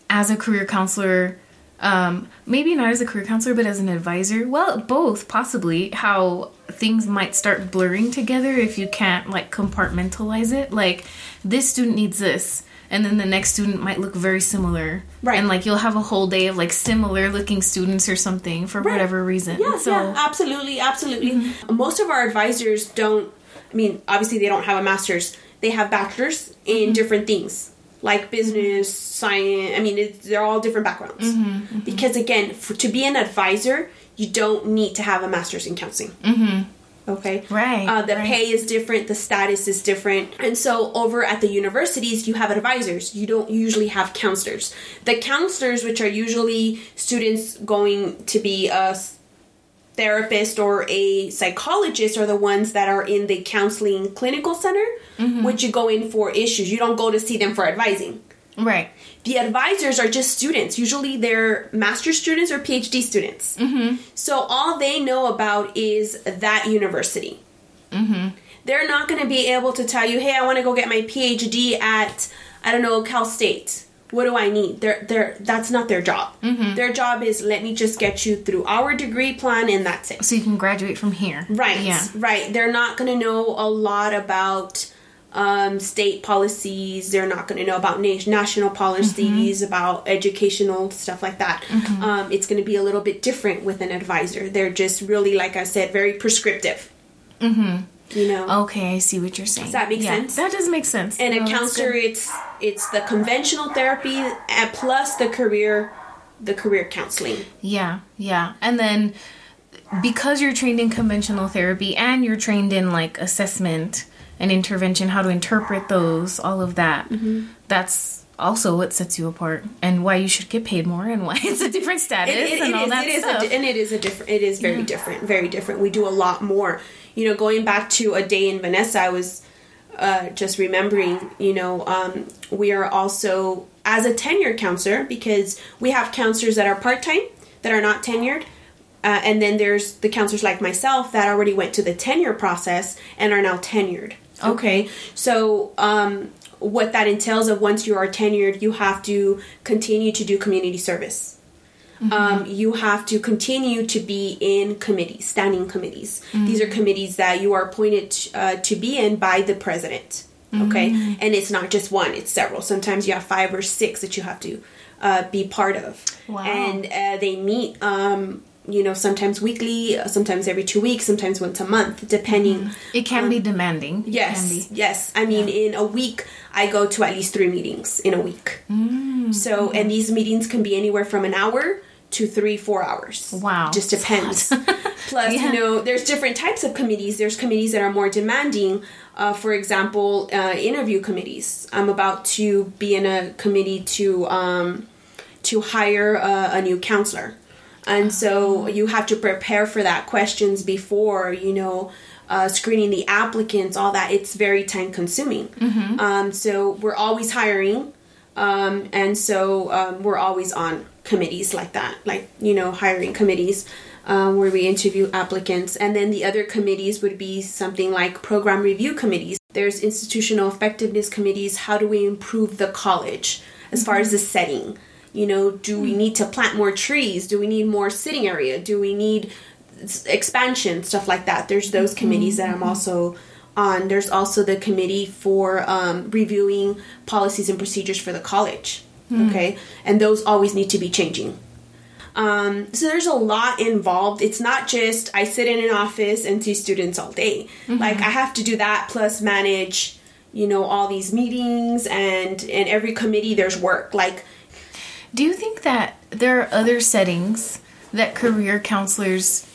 as a career counselor, um, maybe not as a career counselor, but as an advisor. Well, both possibly. How things might start blurring together if you can't like compartmentalize it. Like this student needs this and then the next student might look very similar. Right. And like you'll have a whole day of like similar looking students or something for Right. whatever reason. Yeah, so yeah, absolutely, absolutely. Mm-hmm. Most of our advisors don't. I mean, obviously, they don't have a master's. They have bachelors in mm-hmm. different things, like business, science. I mean, it's, they're all different backgrounds. Mm-hmm, because again, for, to be an advisor, you don't need to have a master's in counseling. Mm-hmm. Okay. Right, Uh, the right. pay is different. The status is different. And so, over at the universities, you have advisors. You don't usually have counselors. The counselors, which are usually students going to be a therapist or a psychologist, are the ones that are in the counseling clinical center, which you go in for issues. You don't go to see them for advising. right. The advisors are just students. Usually they're master's students or PhD students. Mm-hmm. So all they know about is that university. Mm-hmm. They're not going to be able to tell you, hey, I want to go get my PhD at, I don't know, Cal State. What do I need? They're, they're, that's not their job. Their job is let me just get you through our degree plan and that's it. So you can graduate from here. Right. Yeah. Right. They're not going to know a lot about um, state policies. They're not going to know about na- national policies, Mm-hmm. about educational stuff like that. Um, it's going to be a little bit different with an advisor. They're just really, like I said, very prescriptive. Mm-hmm. You know. Okay, I see what you're saying. Does that make sense? That does make sense. and No, a counselor, it's it's the conventional therapy and plus the career, the career counseling. Yeah, yeah. And then because you're trained in conventional therapy and you're trained in like assessment and intervention, how to interpret those, all of that, Mm-hmm. that's also what sets you apart and why you should get paid more and why (laughs) it's a different status It- it- and it all is- that it is a stuff. di- and it is a different. It is very different. Very different. We do a lot more. You know, going back to a day in Vanessa, I was uh, just remembering. You know, um, we are also as a tenured counselor because we have counselors that are part time that are not tenured. Uh, and then there's the counselors like myself that already went to the tenure process and are now tenured. Okay, so um, what that entails of once you are tenured, you have to continue to do community service um, you have to continue to be in committees, standing committees. These are committees that you are appointed uh, to be in by the president. Okay, and it's not just one; it's several. Sometimes you have five or six that you have to uh, be part of, Wow. and uh, they meet. Um, you know, sometimes weekly, sometimes every two weeks, sometimes once a month, depending. It can be demanding. Um, Yes, be. yes. I mean, in a week, I go to at least three meetings in a week. Mm, So, and these meetings can be anywhere from an hour to three, four hours. Wow, just depends. (laughs) (laughs) Plus, Yeah. you know, there's different types of committees. There's committees that are more demanding. Uh, for example, uh, interview committees. I'm about to be in a committee to um, to hire a, a new counselor. And so you have to prepare for that questions before, you know, uh, screening the applicants, all that. It's very time consuming. Um, so we're always hiring. Um, and so um, we're always on committees like that, like, you know, hiring committees um, where we interview applicants. And then the other committees would be something like program review committees. There's institutional effectiveness committees. How do we improve the college as far as the setting? You know, do we hmm. need to plant more trees? Do we need more sitting area? Do we need expansion? Stuff like that. There's those mm-hmm. committees that I'm mm-hmm. also on. There's also the committee for um, reviewing policies and procedures for the college. Hmm. Okay, and those always need to be changing. Um, so there's a lot involved. It's not just I sit in an office and see students all day. Mm-hmm. Like I have to do that plus manage, you know, all these meetings and in every committee there's work. Like Do you think that there are other settings that career counselors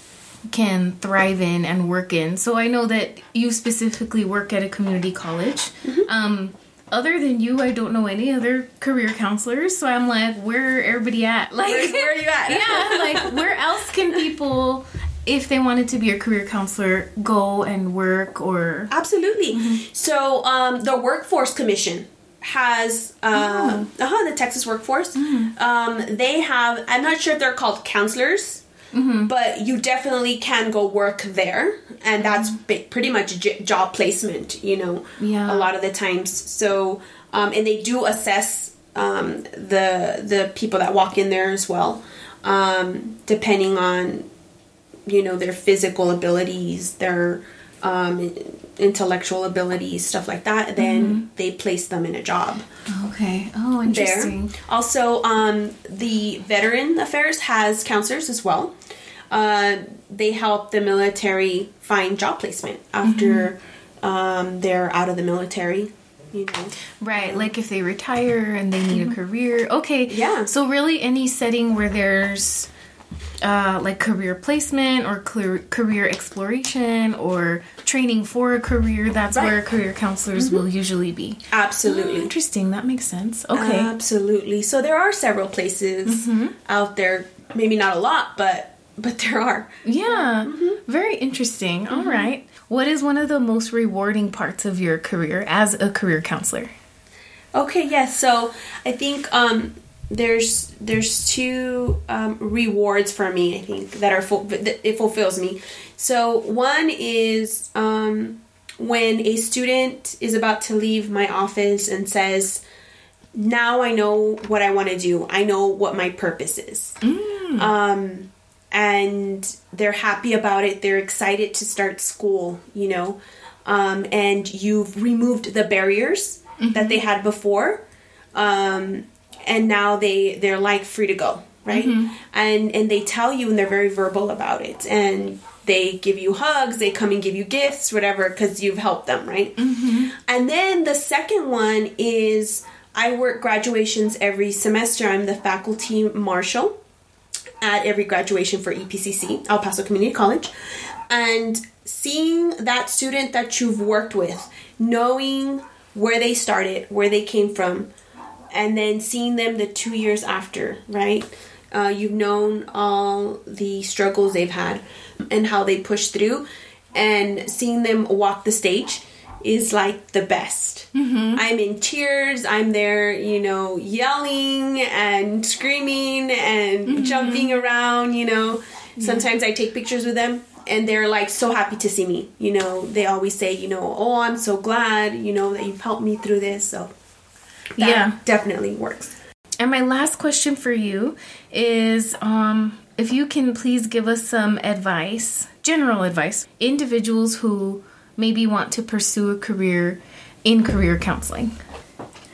can thrive in and work in? So I know that you specifically work at a community college. Mm-hmm. Um, other than you, I don't know any other career counselors. So I'm like, where everybody at? (laughs) Like, Where's- where are you at? (laughs) yeah, like where else can people, if they wanted to be a career counselor, go and work or? Absolutely. So um, the Workforce Commission has uh, uh-huh, the Texas Workforce. Um, they have. I'm not sure if they're called counselors, but you definitely can go work there, and that's ba- pretty much j- job placement. You know, Yeah. a lot of the times. So um, and they do assess um, the the people that walk in there as well, um, depending on you know their physical abilities, their um, intellectual abilities, stuff like that, then Mm-hmm. they place them in a job Okay. Oh, there. interesting. Also, um, the Veteran Affairs has counselors as well. Uh, they help the military find job placement after Mm-hmm. um, they're out of the military. You know, Right, like if they retire and they need a career. Okay. Mm-hmm. Yeah. So really any setting where there's uh, like career placement or career, career exploration or training for a career, that's Right. Mm-hmm. where career counselors will usually be. absolutely. Interesting. That makes sense. Okay. Absolutely. So there are several places Mm-hmm. out there. Maybe not a lot, but but there are. yeah. Mm-hmm. Very interesting. All right. What is one of the most rewarding parts of your career as a career counselor? Okay, yes. So I think um, there's there's two um, rewards for me. I think that are ful- that it fulfills me. So one is um, when a student is about to leave my office and says, "Now I know what I want to do. I know what my purpose is." Um, and they're happy about it. They're excited to start school. You know, um, and you've removed the barriers that they had before um, and now they they're like free to go right? Mm-hmm. And and they tell you and they're very verbal about it. And they give you hugs they come and give you gifts whatever because you've helped them right? Mm-hmm. And then the second one is i work graduations every semester. I'm the faculty marshal at every graduation for EPCC, El Paso Community College, and seeing that student that you've worked with, knowing where they started, where they came from, and then seeing them the two years after, right? Uh, you've known all the struggles they've had and how they pushed through, and seeing them walk the stage is like the best. I'm in tears. I'm there, you know, yelling and screaming and jumping around, you know. Sometimes I take pictures with them and they're like so happy to see me. You know, they always say, you know, oh, I'm so glad, you know, that you've helped me through this. So that Yeah. definitely works. And my last question for you is um, if you can please give us some advice, general advice, individuals who maybe want to pursue a career in career counseling.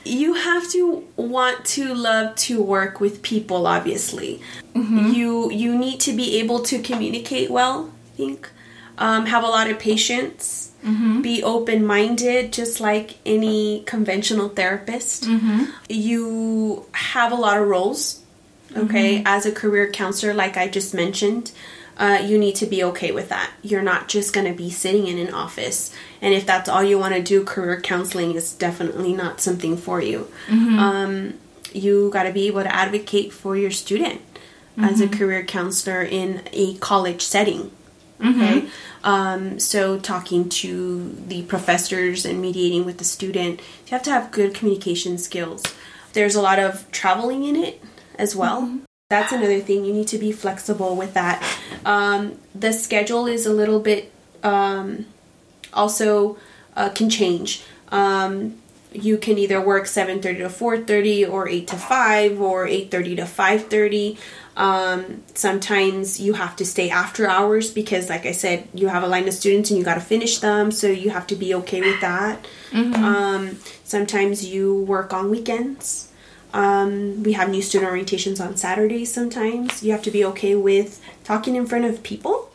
you have to want to love to work with people obviously you you need to be able to communicate well i think um, have a lot of patience Mm-hmm. be open-minded just like any conventional therapist. Mm-hmm. You have a lot of roles okay? Mm-hmm. As a career counselor like i just mentioned uh, you need to be okay with that. You're not just going to be sitting in an office and if that's all you want to do career counseling is definitely not something for you. Um, you got to be able to advocate for your student as a career counselor in a college setting okay? Um, so talking to the professors and mediating with the student you have to have good communication skills. There's a lot of traveling in it as well. That's another thing. You need to be flexible with that. Um, the schedule is a little bit um, also uh, can change. Um, you can either work 7.30 to 4.30 or 8 to 5 or 8.30 to 5.30 um, sometimes you have to stay after hours because like i said you have a line of students and you got to finish them so you have to be okay with that. Um, sometimes you work on weekends. Um, we have new student orientations on saturdays sometimes. You have to be okay with talking in front of people.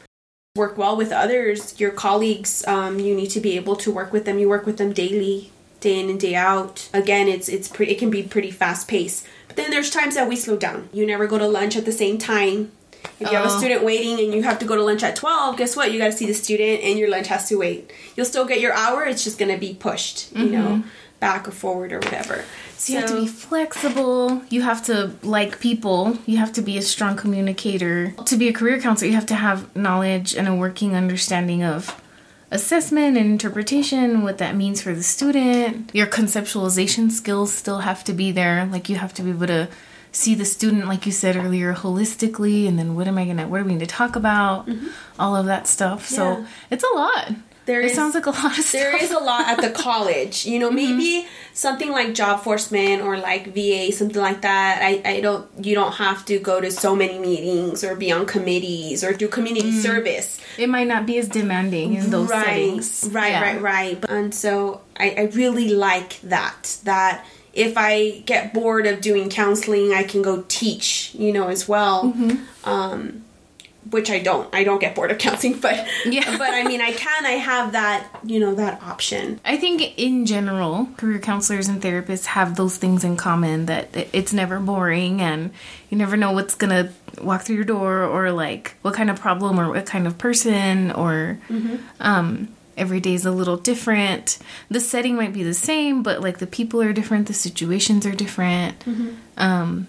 Work well with others. Your colleagues um, you need to be able to work with them. You work with them daily day in and day out. Again it's it's pretty it can be pretty fast paced then there's times that we slow down you never go to lunch at the same time if you have a Oh. student waiting and you have to go to lunch at 12 guess what you got to see the student and your lunch has to wait you'll still get your hour it's just going to be pushed you know mm-hmm. back or forward or whatever So you have to be flexible. You have to like people. You have to be a strong communicator. To be a career counselor, you have to have knowledge and a working understanding of assessment and interpretation, what that means for the student. Your conceptualization skills still have to be there. Like you have to be able to see the student, like you said earlier, holistically, and then what am I gonna, what are we going to talk about? Mm-hmm. All of that stuff. So it's a lot. There it is- sounds like a lot of stuff. there is a lot at the (laughs) college. You know, maybe something like job forceman or like VA, something like that. I, I don't you don't have to go to so many meetings or be on committees or do community service. It might not be as demanding in those right, settings. Right, Yeah. right, right. And so I, I really like that. That if I get bored of doing counseling, I can go teach, you know, as well. Mm-hmm. Um, which I don't. I don't get bored of counseling, but Yeah. (laughs) but I mean, I can. I have that, you know, that option. I think in general, career counselors and therapists have those things in common that it's never boring and you never know what's gonna walk through your door or like what kind of problem or what kind of person or um, every day is a little different. The setting might be the same, but like the people are different, the situations are different. Um,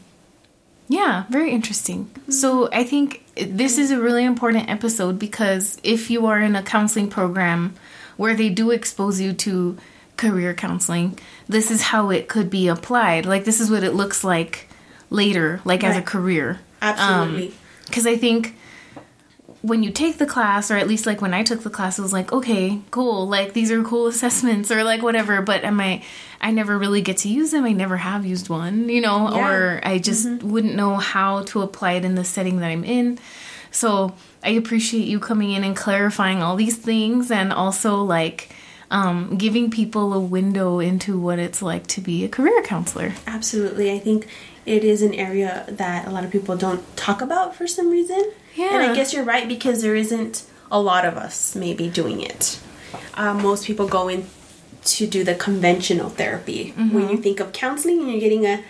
yeah, very interesting. So I think this is a really important episode because if you are in a counseling program where they do expose you to career counseling, this is how it could be applied. Like this is what it looks like later, like as a career. Absolutely. Um, because I think when you take the class, or at least like when I took the class, it was like, okay, cool, like these are cool (laughs) assessments, or like whatever. But am I? I never really get to use them. I never have used one, you know, Yeah. or I just wouldn't know how to apply it in the setting that I'm in. So I appreciate you coming in and clarifying all these things, and also like um, giving people a window into what it's like to be a career counselor. Absolutely. I think it is an area that a lot of people don't talk about for some reason. And I guess you're right because there isn't a lot of us maybe doing it. Uh, most people go in to do the conventional therapy. When you think of counseling and you're getting a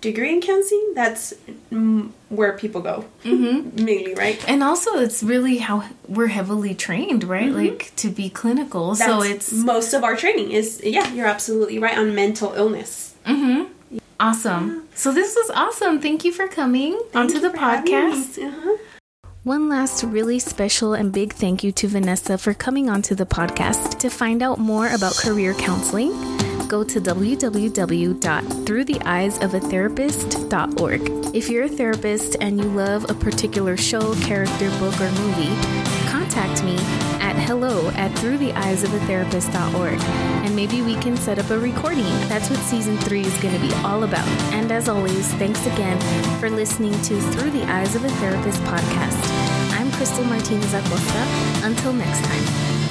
degree in counseling, that's mm, where people go mainly, right? And also, it's really how we're heavily trained, right? Like to be clinical. so it's most of our training is yeah, you're absolutely right on mental illness. awesome. So this was awesome. Thank you for coming onto the podcast. One last really special and big thank you to Vanessa for coming onto the podcast. To find out more about career counseling, go to www.throughtheeyesofatherapist.org. If you're a therapist and you love a particular show, character, book, or movie, contact me at hello at throughtheeyesofatherapist.org and maybe we can set up a recording. That's what season three is going to be all about. And as always, thanks again for listening to Through the Eyes of a Therapist podcast. I'm Crystal Martinez Acosta. Until next time.